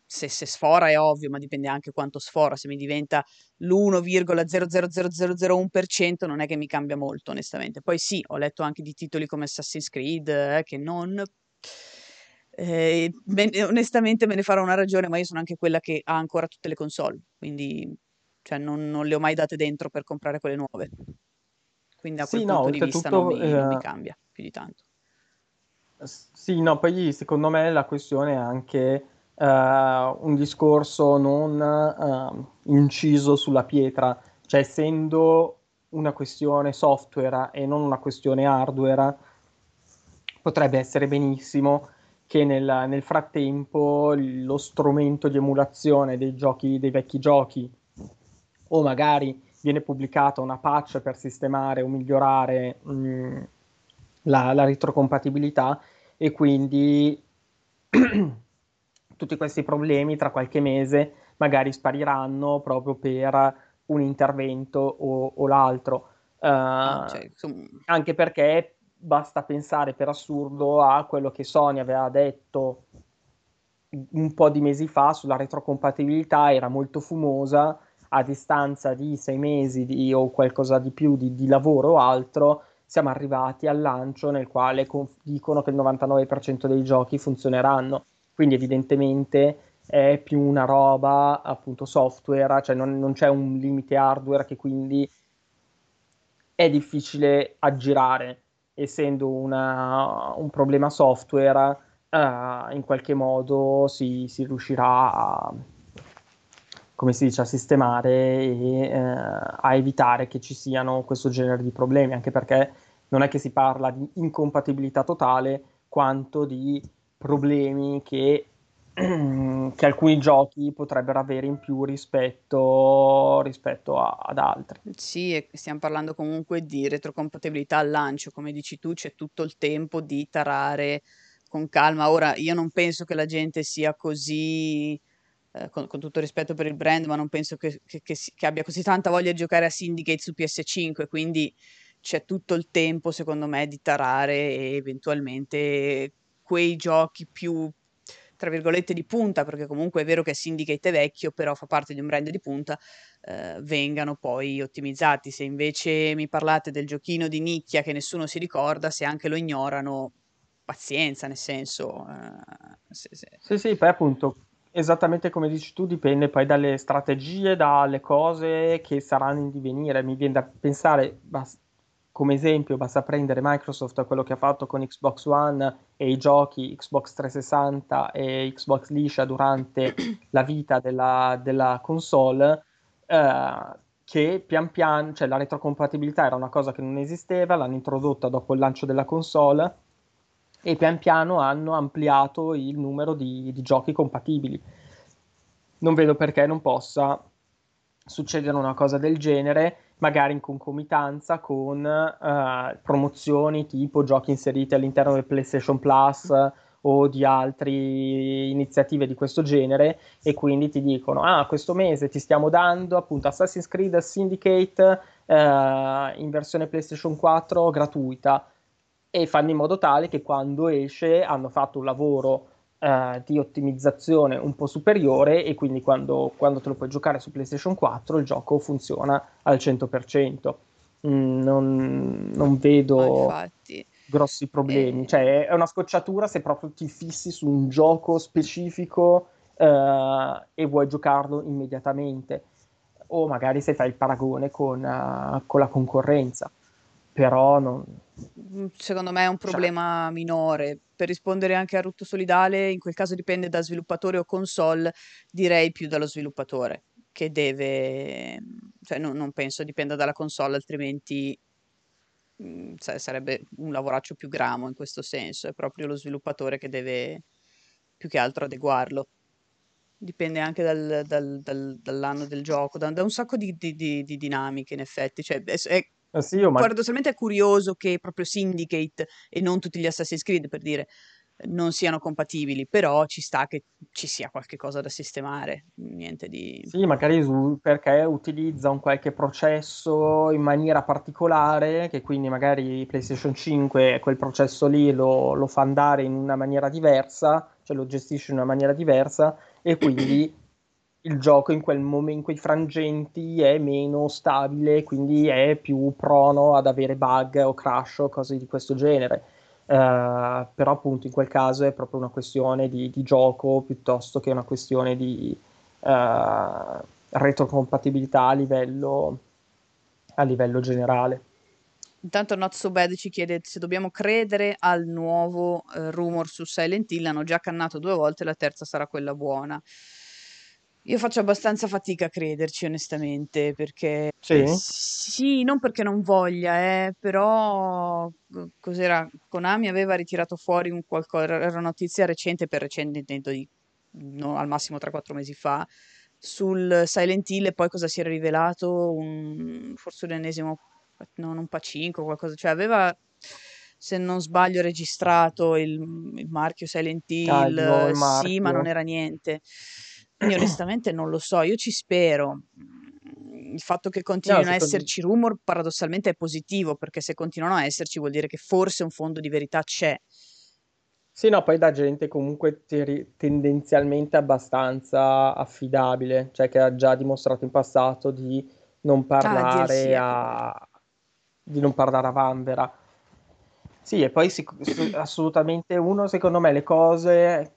se, se, sfora è ovvio, ma dipende anche quanto sfora. Se mi diventa l'1,000001% non è che mi cambia molto, onestamente. Poi sì, ho letto anche di titoli come Assassin's Creed eh, che non... Eh, ben, onestamente me ne farò una ragione, ma io sono anche quella che ha ancora tutte le console, quindi cioè, non, non le ho mai date dentro per comprare quelle nuove. Quindi da quel sì, punto no, di vista non, mi, eh... non mi cambia più di tanto. Sì, no, poi secondo me la questione è anche uh, un discorso non uh, inciso sulla pietra, cioè essendo una questione software e non una questione hardware, potrebbe essere benissimo che nel, nel frattempo lo strumento di emulazione dei giochi, dei vecchi giochi, o magari viene pubblicata una patch per sistemare o migliorare mh, mm, la, la retrocompatibilità e quindi *clears throat* tutti questi problemi tra qualche mese magari spariranno proprio per un intervento o, o l'altro. Uh, ah, cioè, anche perché basta pensare per assurdo a quello che Sony aveva detto un po' di mesi fa sulla retrocompatibilità, era molto fumosa, a distanza di sei mesi di, o qualcosa di più di, di lavoro o altro, siamo arrivati al lancio nel quale conf- dicono che il 99% dei giochi funzioneranno. Quindi evidentemente è più una roba appunto software, cioè non, non c'è un limite hardware che quindi è difficile aggirare, essendo una, un problema software, uh, in qualche modo si, si riuscirà a, come si dice, a sistemare e eh, a evitare che ci siano questo genere di problemi, anche perché non è che si parla di incompatibilità totale, quanto di problemi che, *clears throat* che alcuni giochi potrebbero avere in più rispetto, rispetto a, ad altri. Sì, stiamo parlando comunque di retrocompatibilità al lancio, come dici tu, c'è tutto il tempo di tarare con calma. Ora, io non penso che la gente sia così eh, con, con, tutto rispetto per il brand, ma non penso che, che, che, che, abbia così tanta voglia di giocare a Syndicate su PS5, quindi c'è tutto il tempo, secondo me, di tarare e eventualmente quei giochi più, tra virgolette, di punta, perché comunque è vero che Syndicate è vecchio, però fa parte di un brand di punta, eh, vengano poi ottimizzati. Se invece mi parlate del giochino di nicchia che nessuno si ricorda, se anche lo ignorano, pazienza, nel senso... Eh, se, se... Sì, sì, poi appunto Esattamente come dici tu, dipende poi dalle strategie, dalle cose che saranno in divenire. Mi viene da pensare, bas- come esempio, basta prendere Microsoft, quello che ha fatto con Xbox One e i giochi Xbox 360 e Xbox liscia durante *clears throat* la vita della, della console, eh, che pian piano, cioè la retrocompatibilità era una cosa che non esisteva, l'hanno introdotta dopo il lancio della console e pian piano hanno ampliato il numero di, di giochi compatibili. Non vedo perché non possa succedere una cosa del genere, magari in concomitanza con uh, promozioni tipo giochi inseriti all'interno del PlayStation Plus o di altre iniziative di questo genere e quindi ti dicono ah questo mese ti stiamo dando appunto Assassin's Creed Syndicate uh, in versione PlayStation 4 gratuita e fanno in modo tale che quando esce hanno fatto un lavoro eh, di ottimizzazione un po' superiore e quindi quando, quando, te lo puoi giocare su PlayStation 4 il gioco funziona al 100%. Mm, non, non, vedo grossi problemi, eh... cioè è una scocciatura se proprio ti fissi su un gioco specifico eh, e vuoi giocarlo immediatamente. O magari se fai il paragone con, uh, con la concorrenza però non... Mm, secondo me è un cioè problema cioè... minore. Per rispondere anche a Rutto Solidale, in quel caso dipende da sviluppatore o console, direi più dallo sviluppatore, che deve... cioè no, non penso dipenda dalla console, altrimenti mh, mm, sarebbe un lavoraccio più gramo in questo senso, è proprio lo sviluppatore che deve più che altro adeguarlo. Dipende anche dal, dal, dal, dall'anno del gioco, da, da un sacco di, di, di, di, dinamiche in effetti. Cioè, è, è eh sì, ma... Paradossalmente è curioso che proprio Syndicate e non tutti gli Assassin's Creed, per dire, non siano compatibili, però ci sta che ci sia qualche cosa da sistemare, niente di... Sì, magari perché utilizza un qualche processo in maniera particolare, che quindi magari PlayStation 5 quel processo lì lo, lo fa andare in una maniera diversa, cioè lo gestisce in una maniera diversa, e quindi il gioco in, quel momento, in quei frangenti è meno stabile, quindi è più prono ad avere bug o crash o cose di questo genere. Uh, però appunto in quel caso è proprio una questione di, di gioco piuttosto che una questione di uh, retrocompatibilità a livello, a livello generale. Intanto Not So Bad ci chiede se dobbiamo credere al nuovo uh, rumor su Silent Hill. Hanno già cannato due volte, la terza sarà quella buona. Io faccio abbastanza fatica a crederci, onestamente, perché Sì? sì, non perché non voglia, eh, però cos'era? Konami aveva ritirato fuori un qualcosa, era una notizia recente, per recente intendo di no, al massimo 3-4 mesi fa, sul Silent Hill e poi cosa si era rivelato? Un, forse l'ennesimo, no, non Pacinco, qualcosa, cioè aveva se non sbaglio registrato il, il marchio Silent Ah, Hill, sì, ma non era niente. Quindi *clears throat* onestamente non lo so, io ci spero. Il fatto che No, continuino a secondo esserci rumor paradossalmente è positivo, perché se continuano a esserci vuol dire che forse un fondo di verità c'è. Sì, no, poi da gente comunque teri- tendenzialmente abbastanza affidabile, cioè che ha già dimostrato in passato di non Ah, parlare quello. a, di non parlare a vanvera. Sì, e poi sic- assolutamente uno, secondo me, le cose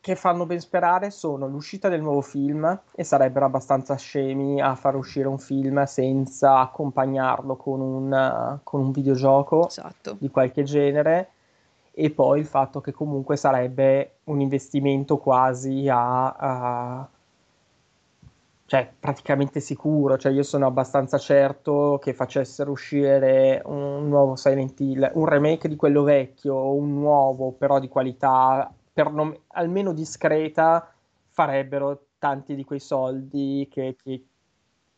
che fanno ben sperare sono l'uscita del nuovo film e sarebbero abbastanza scemi a far uscire un film senza accompagnarlo con un, con un videogioco Esatto. di qualche genere e poi il fatto che comunque sarebbe un investimento quasi a, a- cioè praticamente sicuro, cioè io sono abbastanza certo che facessero uscire un nuovo Silent Hill, un remake di quello vecchio o un nuovo però di qualità non- almeno discreta farebbero tanti di quei soldi che, che-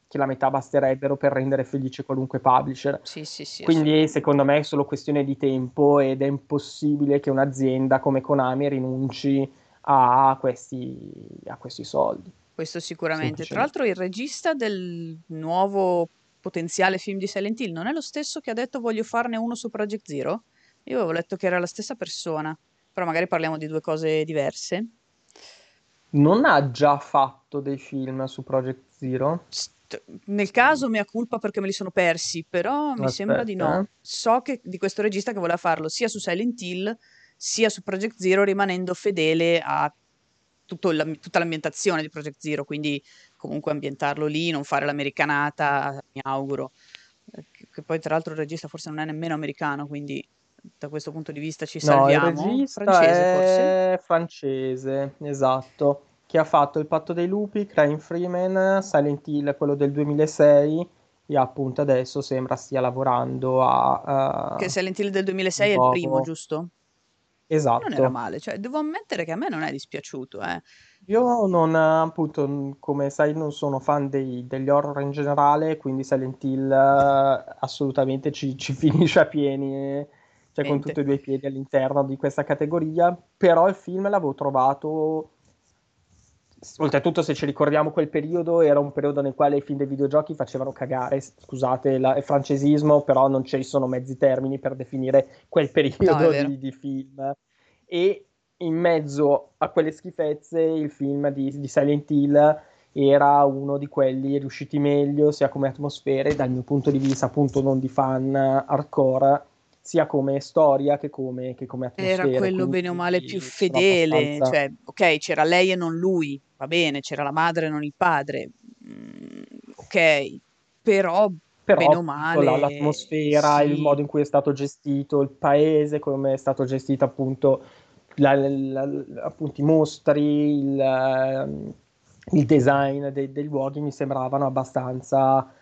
che la metà basterebbero per rendere felice qualunque publisher. Sì, sì, sì, Quindi secondo me è solo questione di tempo ed è impossibile che un'azienda come Konami rinunci a questi, a questi soldi, Questo sicuramente. Tra l'altro il regista del nuovo potenziale film di Silent Hill non è lo stesso che ha detto voglio farne uno su Project Zero? Io avevo letto che era la stessa persona, però magari parliamo di due cose diverse. Non ha già fatto dei film su Project Zero? Nel caso mea culpa perché me li sono persi, però mi sembra di no. eh. So che di questo regista che voleva farlo sia su Silent Hill sia su Project Zero, rimanendo fedele a tutto la- tutta l'ambientazione di Project Zero, quindi comunque ambientarlo lì, non fare l'americanata, mi auguro. Eh, Che, che poi tra l'altro il regista forse non è nemmeno americano, quindi da questo punto di vista ci No, il salviamo. Francese forse? francese, esatto, che ha fatto Il patto dei lupi, Crying Freeman, Silent Hill, quello del 2006, e appunto adesso sembra stia lavorando a... Che eh, Silent Hill del un 2006 è il primo, giusto? Non era Esatto. male, cioè devo ammettere che a me non è dispiaciuto, eh. Io non, appunto, come sai, non sono fan dei- degli horror in generale, quindi Silent Hill eh, assolutamente ci, ci *laughs* finisce a pieni, eh, cioè con tutti e due i piedi all'interno di questa categoria, però il film l'avevo trovato, oltretutto se ci ricordiamo quel periodo, era un periodo nel quale i film dei videogiochi facevano cagare, scusate la- il francesismo, però non ci sono mezzi termini per definire quel No, periodo vero. di, di film. E in mezzo a quelle schifezze il film di, di Silent Hill era uno di quelli riusciti meglio sia come atmosfere dal mio punto di vista appunto non di fan hardcore sia come storia che come, che come Era atmosfere quello bene o male più fedele, abbastanza cioè, ok, c'era lei e non lui, va bene, c'era la madre e non il padre, mm, ok, però bene però o appunto, la- male, l'atmosfera, il modo sì, in cui è stato gestito il paese, come è stato gestito appunto, la- la- appunto i mostri, il, ehm, il design dei, dei luoghi mi sembravano abbastanza,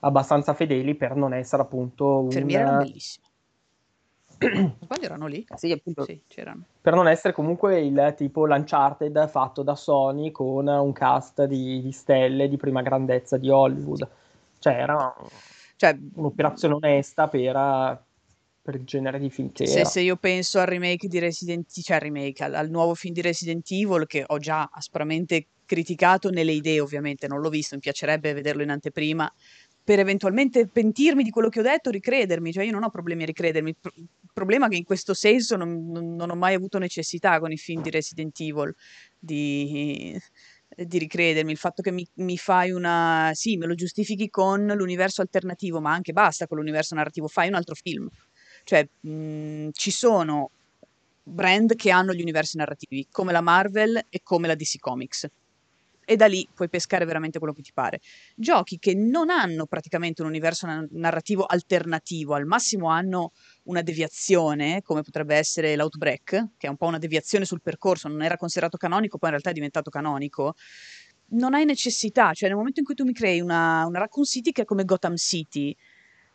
abbastanza fedeli per non essere appunto le infermiere erano un... sbaglio erano lì? Sì, appunto, Sì, c'erano. per non essere comunque il tipo l'Uncharted fatto da Sony con un cast di, di stelle di prima grandezza di Hollywood. Cioè era Cioè, un'operazione onesta per, per il genere di film che se, se io penso al remake di Resident Evil, cioè al remake, al, al nuovo film di Resident Evil che ho già aspramente criticato nelle idee, ovviamente, non l'ho visto, mi piacerebbe vederlo in anteprima, per eventualmente pentirmi di quello che ho detto, ricredermi, cioè io non ho problemi a ricredermi, il pro- il problema è che in questo senso non, non- non ho mai avuto necessità con i film di Resident Evil, di, di ricredermi, il fatto che mi, mi, fai una... sì, me lo giustifichi con l'universo alternativo, ma anche basta con l'universo narrativo, fai un altro film. Cioè, mh, ci sono brand che hanno gli universi narrativi, come la Marvel e come la DC Comics. E da lì puoi pescare veramente quello che ti pare. Giochi che non hanno praticamente un universo narrativo alternativo, al massimo hanno una deviazione, come potrebbe essere l'Outbreak, che è un po' una deviazione sul percorso, non era considerato canonico, poi in realtà è diventato canonico. Non hai necessità, cioè nel momento in cui tu mi crei una, una Raccoon City che è come Gotham City,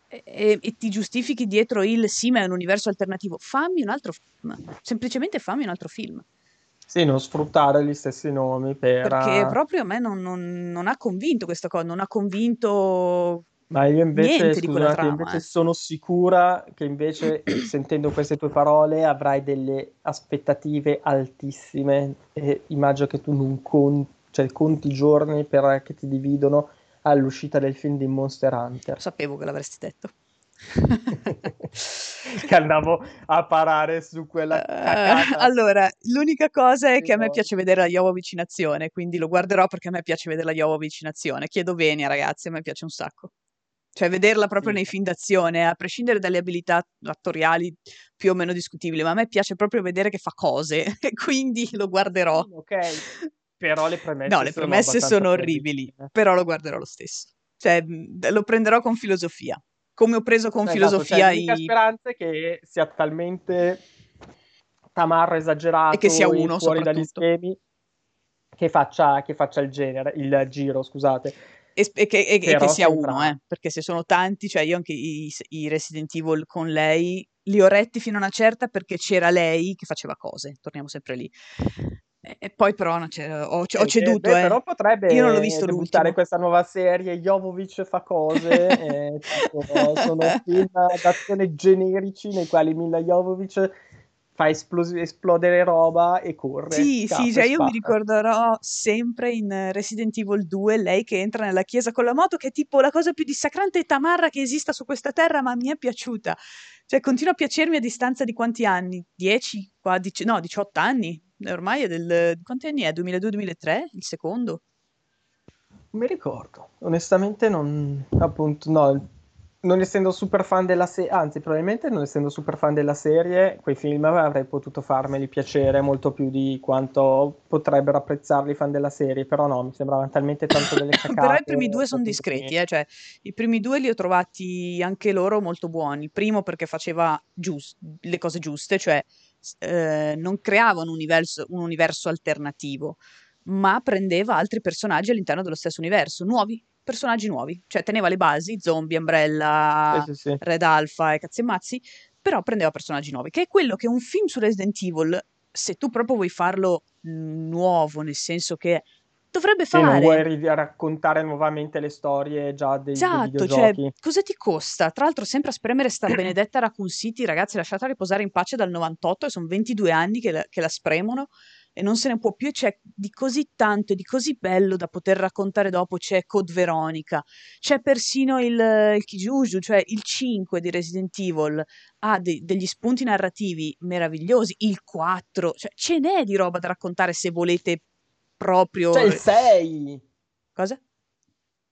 e, e, ti giustifichi dietro il sì, ma è un universo alternativo. Fammi un altro film, semplicemente fammi un altro film. Sì, non sfruttare gli stessi nomi per... Perché proprio a me non, non, non ha convinto questa cosa, non ha convinto ma io invece, scusate, trama, invece eh. sono sicura che invece, *clears throat* sentendo queste tue parole, avrai delle aspettative altissime e immagino che tu non conti, cioè, conti giorni per, che ti dividono all'uscita del film di Monster Hunter. Sapevo che l'avresti detto. *laughs* *laughs* *laughs* che andavo a parare su quella uh, allora l'unica cosa è che a me piace vedere la Jovovich in azione quindi lo guarderò perché a me piace vedere la Jovovich in azione chiedo bene ragazzi a me piace un sacco. Cioè vederla proprio sì. nei film d'azione a prescindere dalle abilità attoriali più o meno discutibili ma a me piace proprio vedere che fa cose *laughs* e quindi lo guarderò. Ok. Però le premesse no le premesse sono, sono orribili però lo guarderò lo stesso. Cioè lo prenderò con filosofia come ho preso con esatto, filosofia cioè, i... speranza è che sia talmente tamarro esagerato e che sia uno fuori dagli schemi che faccia, che faccia il genere, il giro, scusate. E, e, che, e che, sia uno, eh, perché se sono tanti, cioè io anche i, i, Resident Evil con lei li ho retti fino a una certa perché c'era lei che faceva cose, torniamo sempre lì. E poi però ho, ho, eh, ceduto. Eh, eh. Però potrebbe Io non l'ho visto l'ultimo. questa nuova serie, Jovovic fa cose, *laughs* eh, tipo, sono film d'azione generici nei quali Mila Jovovic fa esplos- esplodere roba e corre. Sì, sì, cioè io mi ricorderò sempre in Resident Evil 2 lei che entra nella chiesa con la moto, che è tipo la cosa più dissacrante e tamarra che esista su questa terra, ma mi è piaciuta. Cioè continua a piacermi a distanza di quanti anni? 10? no, 18 anni? Ormai è del... quanti anni è? 2002-2003? Il secondo? Non mi ricordo, onestamente non... appunto, no, non essendo super fan della serie, anzi probabilmente non essendo super fan della serie, quei film avrei potuto farmeli piacere molto più di quanto potrebbero apprezzarli i fan della serie, però no, mi sembravano talmente tanto delle cacate. *coughs* però i primi due sono discreti, eh, cioè i primi due li ho trovati anche loro molto buoni, il primo perché faceva giust- le cose giuste, cioè eh, non creava un universo, un universo alternativo, ma prendeva altri personaggi all'interno dello stesso universo, nuovi, personaggi nuovi, cioè teneva le basi, zombie, Umbrella, sì, sì, sì. Red Alpha e cazzi e mazzi, però prendeva personaggi nuovi, che è quello che un film su Resident Evil, se tu proprio vuoi farlo nuovo, nel senso che dovrebbe fare. Se non vuoi raccontare nuovamente le storie già dei, esatto, dei cioè, cosa ti costa? Tra l'altro, sempre a spremere sta *clears throat* benedetta Raccoon City, ragazzi, lasciatela riposare in pace dal 98, e sono 22 anni che la, che la spremono e non se ne può più c'è di così tanto e di così bello da poter raccontare dopo c'è Code Veronica c'è persino il, il Kijuju cioè il 5 di Resident Evil ha de- degli spunti narrativi meravigliosi il 4 cioè ce n'è di roba da raccontare se volete proprio... C'è il 6! Cosa?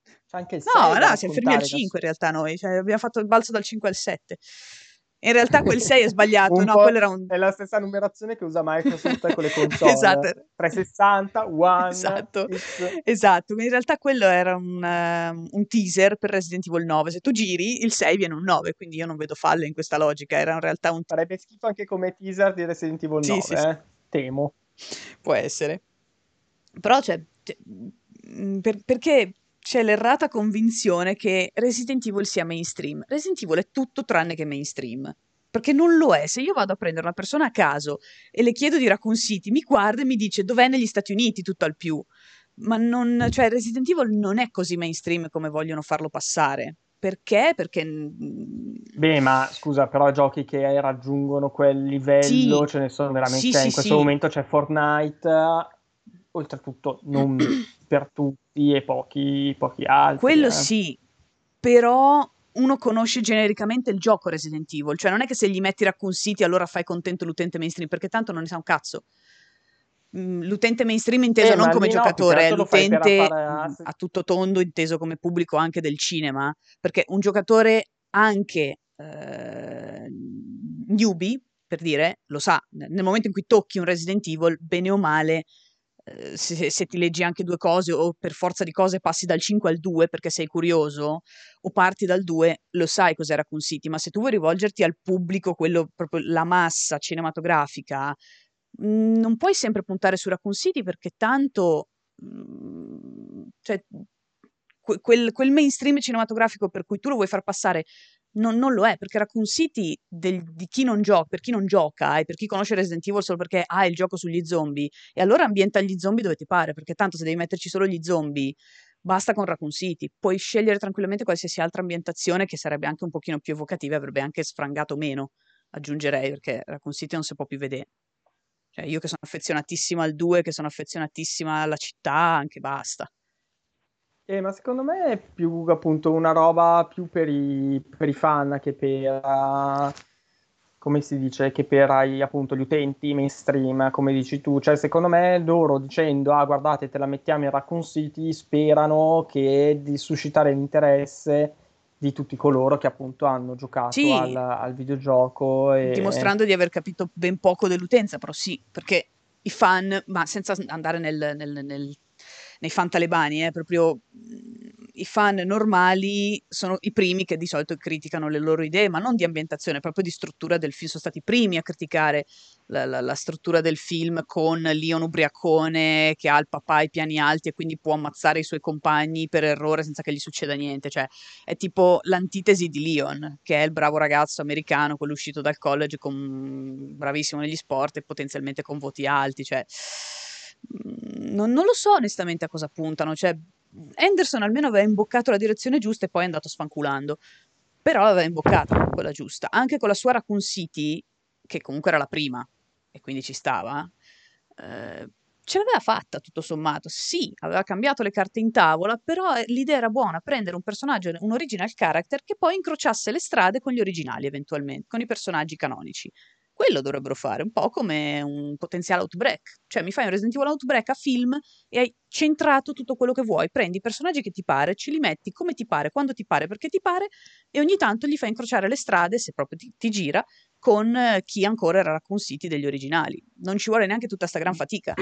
C'è anche il 6 No, no, siamo fermi al 5 in realtà noi, cioè, abbiamo fatto il balzo dal 5 al 7. In realtà quel 6 è sbagliato, no, quello era un... È la stessa numerazione che usa Microsoft con le *laughs* console. esatto. 360, One... Esatto, esatto. in realtà quello era un, uh, un, teaser per Resident Evil 9. Se tu giri, il 6 viene un 9, quindi io non vedo falle in questa logica, era in realtà un... Sarebbe schifo anche come teaser di Resident Evil 9, sì, sì, eh? Temo. Può essere. Però c'è, c'è mm, per, perché c'è l'errata convinzione che Resident Evil sia mainstream. Resident Evil è tutto tranne che mainstream. Perché non lo è. Se io vado a prendere una persona a caso e le chiedo di Raccoon City, mi guarda e mi dice dov'è negli Stati Uniti, tutto al più. Ma non, cioè Resident Evil non è così mainstream come vogliono farlo passare. Perché? Perché. Beh, ma scusa, però giochi che raggiungono quel livello sì, ce ne sono veramente. Sì, cioè, in questo sì. momento c'è Fortnite oltretutto non *clears throat* per tutti e pochi, pochi altri. Quello eh. sì, però uno conosce genericamente il gioco Resident Evil, cioè non è che se gli metti Raccoon City allora fai contento l'utente mainstream, perché tanto non ne sa un cazzo. mhmm, l'utente mainstream inteso Eh, non come no, giocatore, lo fai per l'utente, s a tutto tondo inteso come pubblico anche del cinema, perché un giocatore anche, ehm, newbie, per dire, lo sa. Nel momento in cui tocchi un Resident Evil, bene o male, se se se ti leggi anche 2 cose o per forza di cose passi dal 5 al 2 perché sei curioso, o parti dal 2, lo sai cos'è Raccoon City, ma se tu vuoi rivolgerti al pubblico, quello proprio la massa cinematografica, mhmm, non puoi sempre puntare su Raccoon City perché tanto, mhmm, cioè, que quel quel mainstream cinematografico per cui tu lo vuoi far passare non non lo è, perché Raccoon City del di chi non gio per chi non gioca e per chi conosce Resident Evil solo perché: "Ah, è il gioco sugli zombie", e allora ambienta gli zombie dove ti pare, perché tanto se devi metterci solo gli zombie, basta con Raccoon City. Puoi scegliere tranquillamente qualsiasi altra ambientazione che sarebbe anche un pochino più evocativa e avrebbe anche sfrangato meno, aggiungerei, perché Raccoon City non si può più vedè. Cioè io che sono affezionatissima al 2, che sono affezionatissima alla città, anche basta. Eh, ma secondo me è più appunto una roba più per i, per i fan che per, come si dice, che per i, appunto gli utenti mainstream, come dici tu. Cioè, secondo me loro dicendo, ah, guardate, te la mettiamo in Raccoon City, sperano che di suscitare l'interesse di tutti coloro che appunto hanno giocato Sì. al, al videogioco. E... Dimostrando di aver capito ben poco dell'utenza, però sì, perché i fan, ma senza andare nel, nel, nel nei fan talebani, eh, proprio mhmm, i fan normali sono i primi che di solito criticano le loro idee, ma non di ambientazione, proprio di struttura del film. Sono stati i primi a criticare la, la, la struttura del film con Leon ubriacone che ha il papà ai piani alti e quindi può ammazzare i suoi compagni per errore senza che gli succeda niente. Cioè, è tipo l'antitesi di Leon, che è il bravo ragazzo americano, quello uscito dal college, con, bravissimo negli sport e potenzialmente con voti alti. Cioè, non, non, lo so onestamente a cosa puntano. Cioè, Anderson almeno aveva imboccato la direzione giusta e poi è andato sfanculando. Però l'aveva imboccata quella giusta. Anche con la sua Raccoon City, che comunque era la prima, e quindi ci stava, eh, ce l'aveva fatta tutto sommato. Sì, aveva cambiato le carte in tavola, però eh, l'idea era buona, prendere un personaggio, un original character che poi incrociasse le strade con gli originali eventualmente, con i personaggi canonici. Quello dovrebbero fare, un po' come un potenziale Outbreak. Cioè, mi fai un Resident Evil Outbreak a film e hai centrato tutto quello che vuoi. Prendi i personaggi che ti pare, ce li metti come ti pare, quando ti pare, perché ti pare, e ogni tanto gli fai incrociare le strade, se proprio ti, ti gira, con chi ancora era Raccoon City degli originali. Non ci vuole neanche tutta sta gran fatica.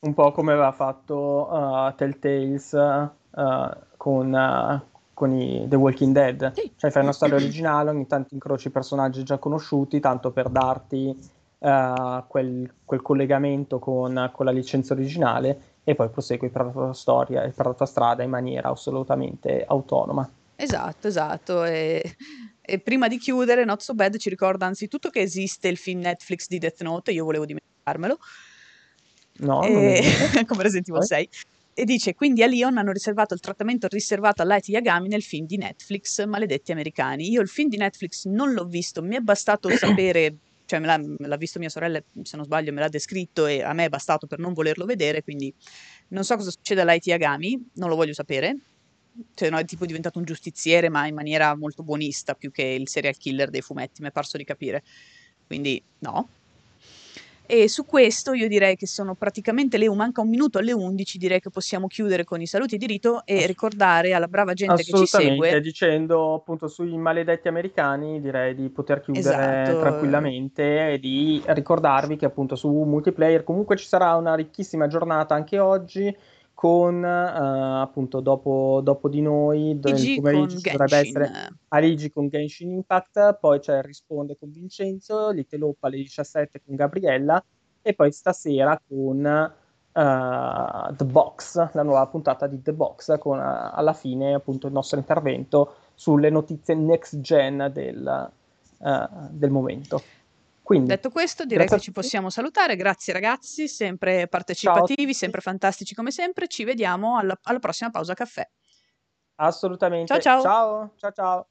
Un po' come aveva fatto uh, Telltales uh, con, uh, con i The Walking Dead. Sì. Cioè fai una storia originale, ogni tanto incroci personaggi già conosciuti, tanto per darti uh, quel, quel, collegamento con, con, la licenza originale e poi prosegui per la tua storia e per la tua strada in maniera assolutamente autonoma. Esatto, esatto. E, e prima di chiudere, Not So Bad ci ricorda anzitutto che esiste il film Netflix di Death Note, io volevo dimenticarmelo. No, e... *laughs* come Resident Evil 6 e dice quindi a Leon hanno riservato il trattamento riservato a Light Yagami nel film di Netflix Maledetti Americani. Io il film di Netflix non l'ho visto, mi è bastato *clears throat* sapere, cioè me l'ha, me l'ha, visto mia sorella, se non sbaglio me l'ha descritto e a me è bastato per non volerlo vedere, quindi non so cosa succede a Light Yagami, non lo voglio sapere. Cioè, no, è tipo diventato un giustiziere, ma in maniera molto buonista, più che il serial killer dei fumetti, mi è parso di capire. Quindi no, e su questo io direi che sono praticamente le, manca un minuto alle 11, direi che possiamo chiudere con i saluti di rito e ricordare alla brava gente che ci segue. dicendo appunto sui maledetti americani, direi di poter chiudere Esatto. tranquillamente e di ricordarvi che appunto su multiplayer comunque ci sarà una ricchissima giornata anche oggi con uh, appunto dopo, dopo, di noi Igi pomeriggio ci dovrebbe essere Aligi con Genshin Impact poi c'è Risponde con Vincenzo Little Hope alle 17 con Gabriella e poi stasera con uh, The Box la nuova puntata di The Box con uh, alla fine appunto il nostro intervento sulle notizie next gen del, del momento quindi, Detto questo, direi che ci possiamo salutare. Grazie ragazzi, sempre partecipativi, sempre fantastici come sempre. Ci vediamo alla, alla prossima pausa caffè. Assolutamente. Ciao ciao. Ciao ciao. ciao.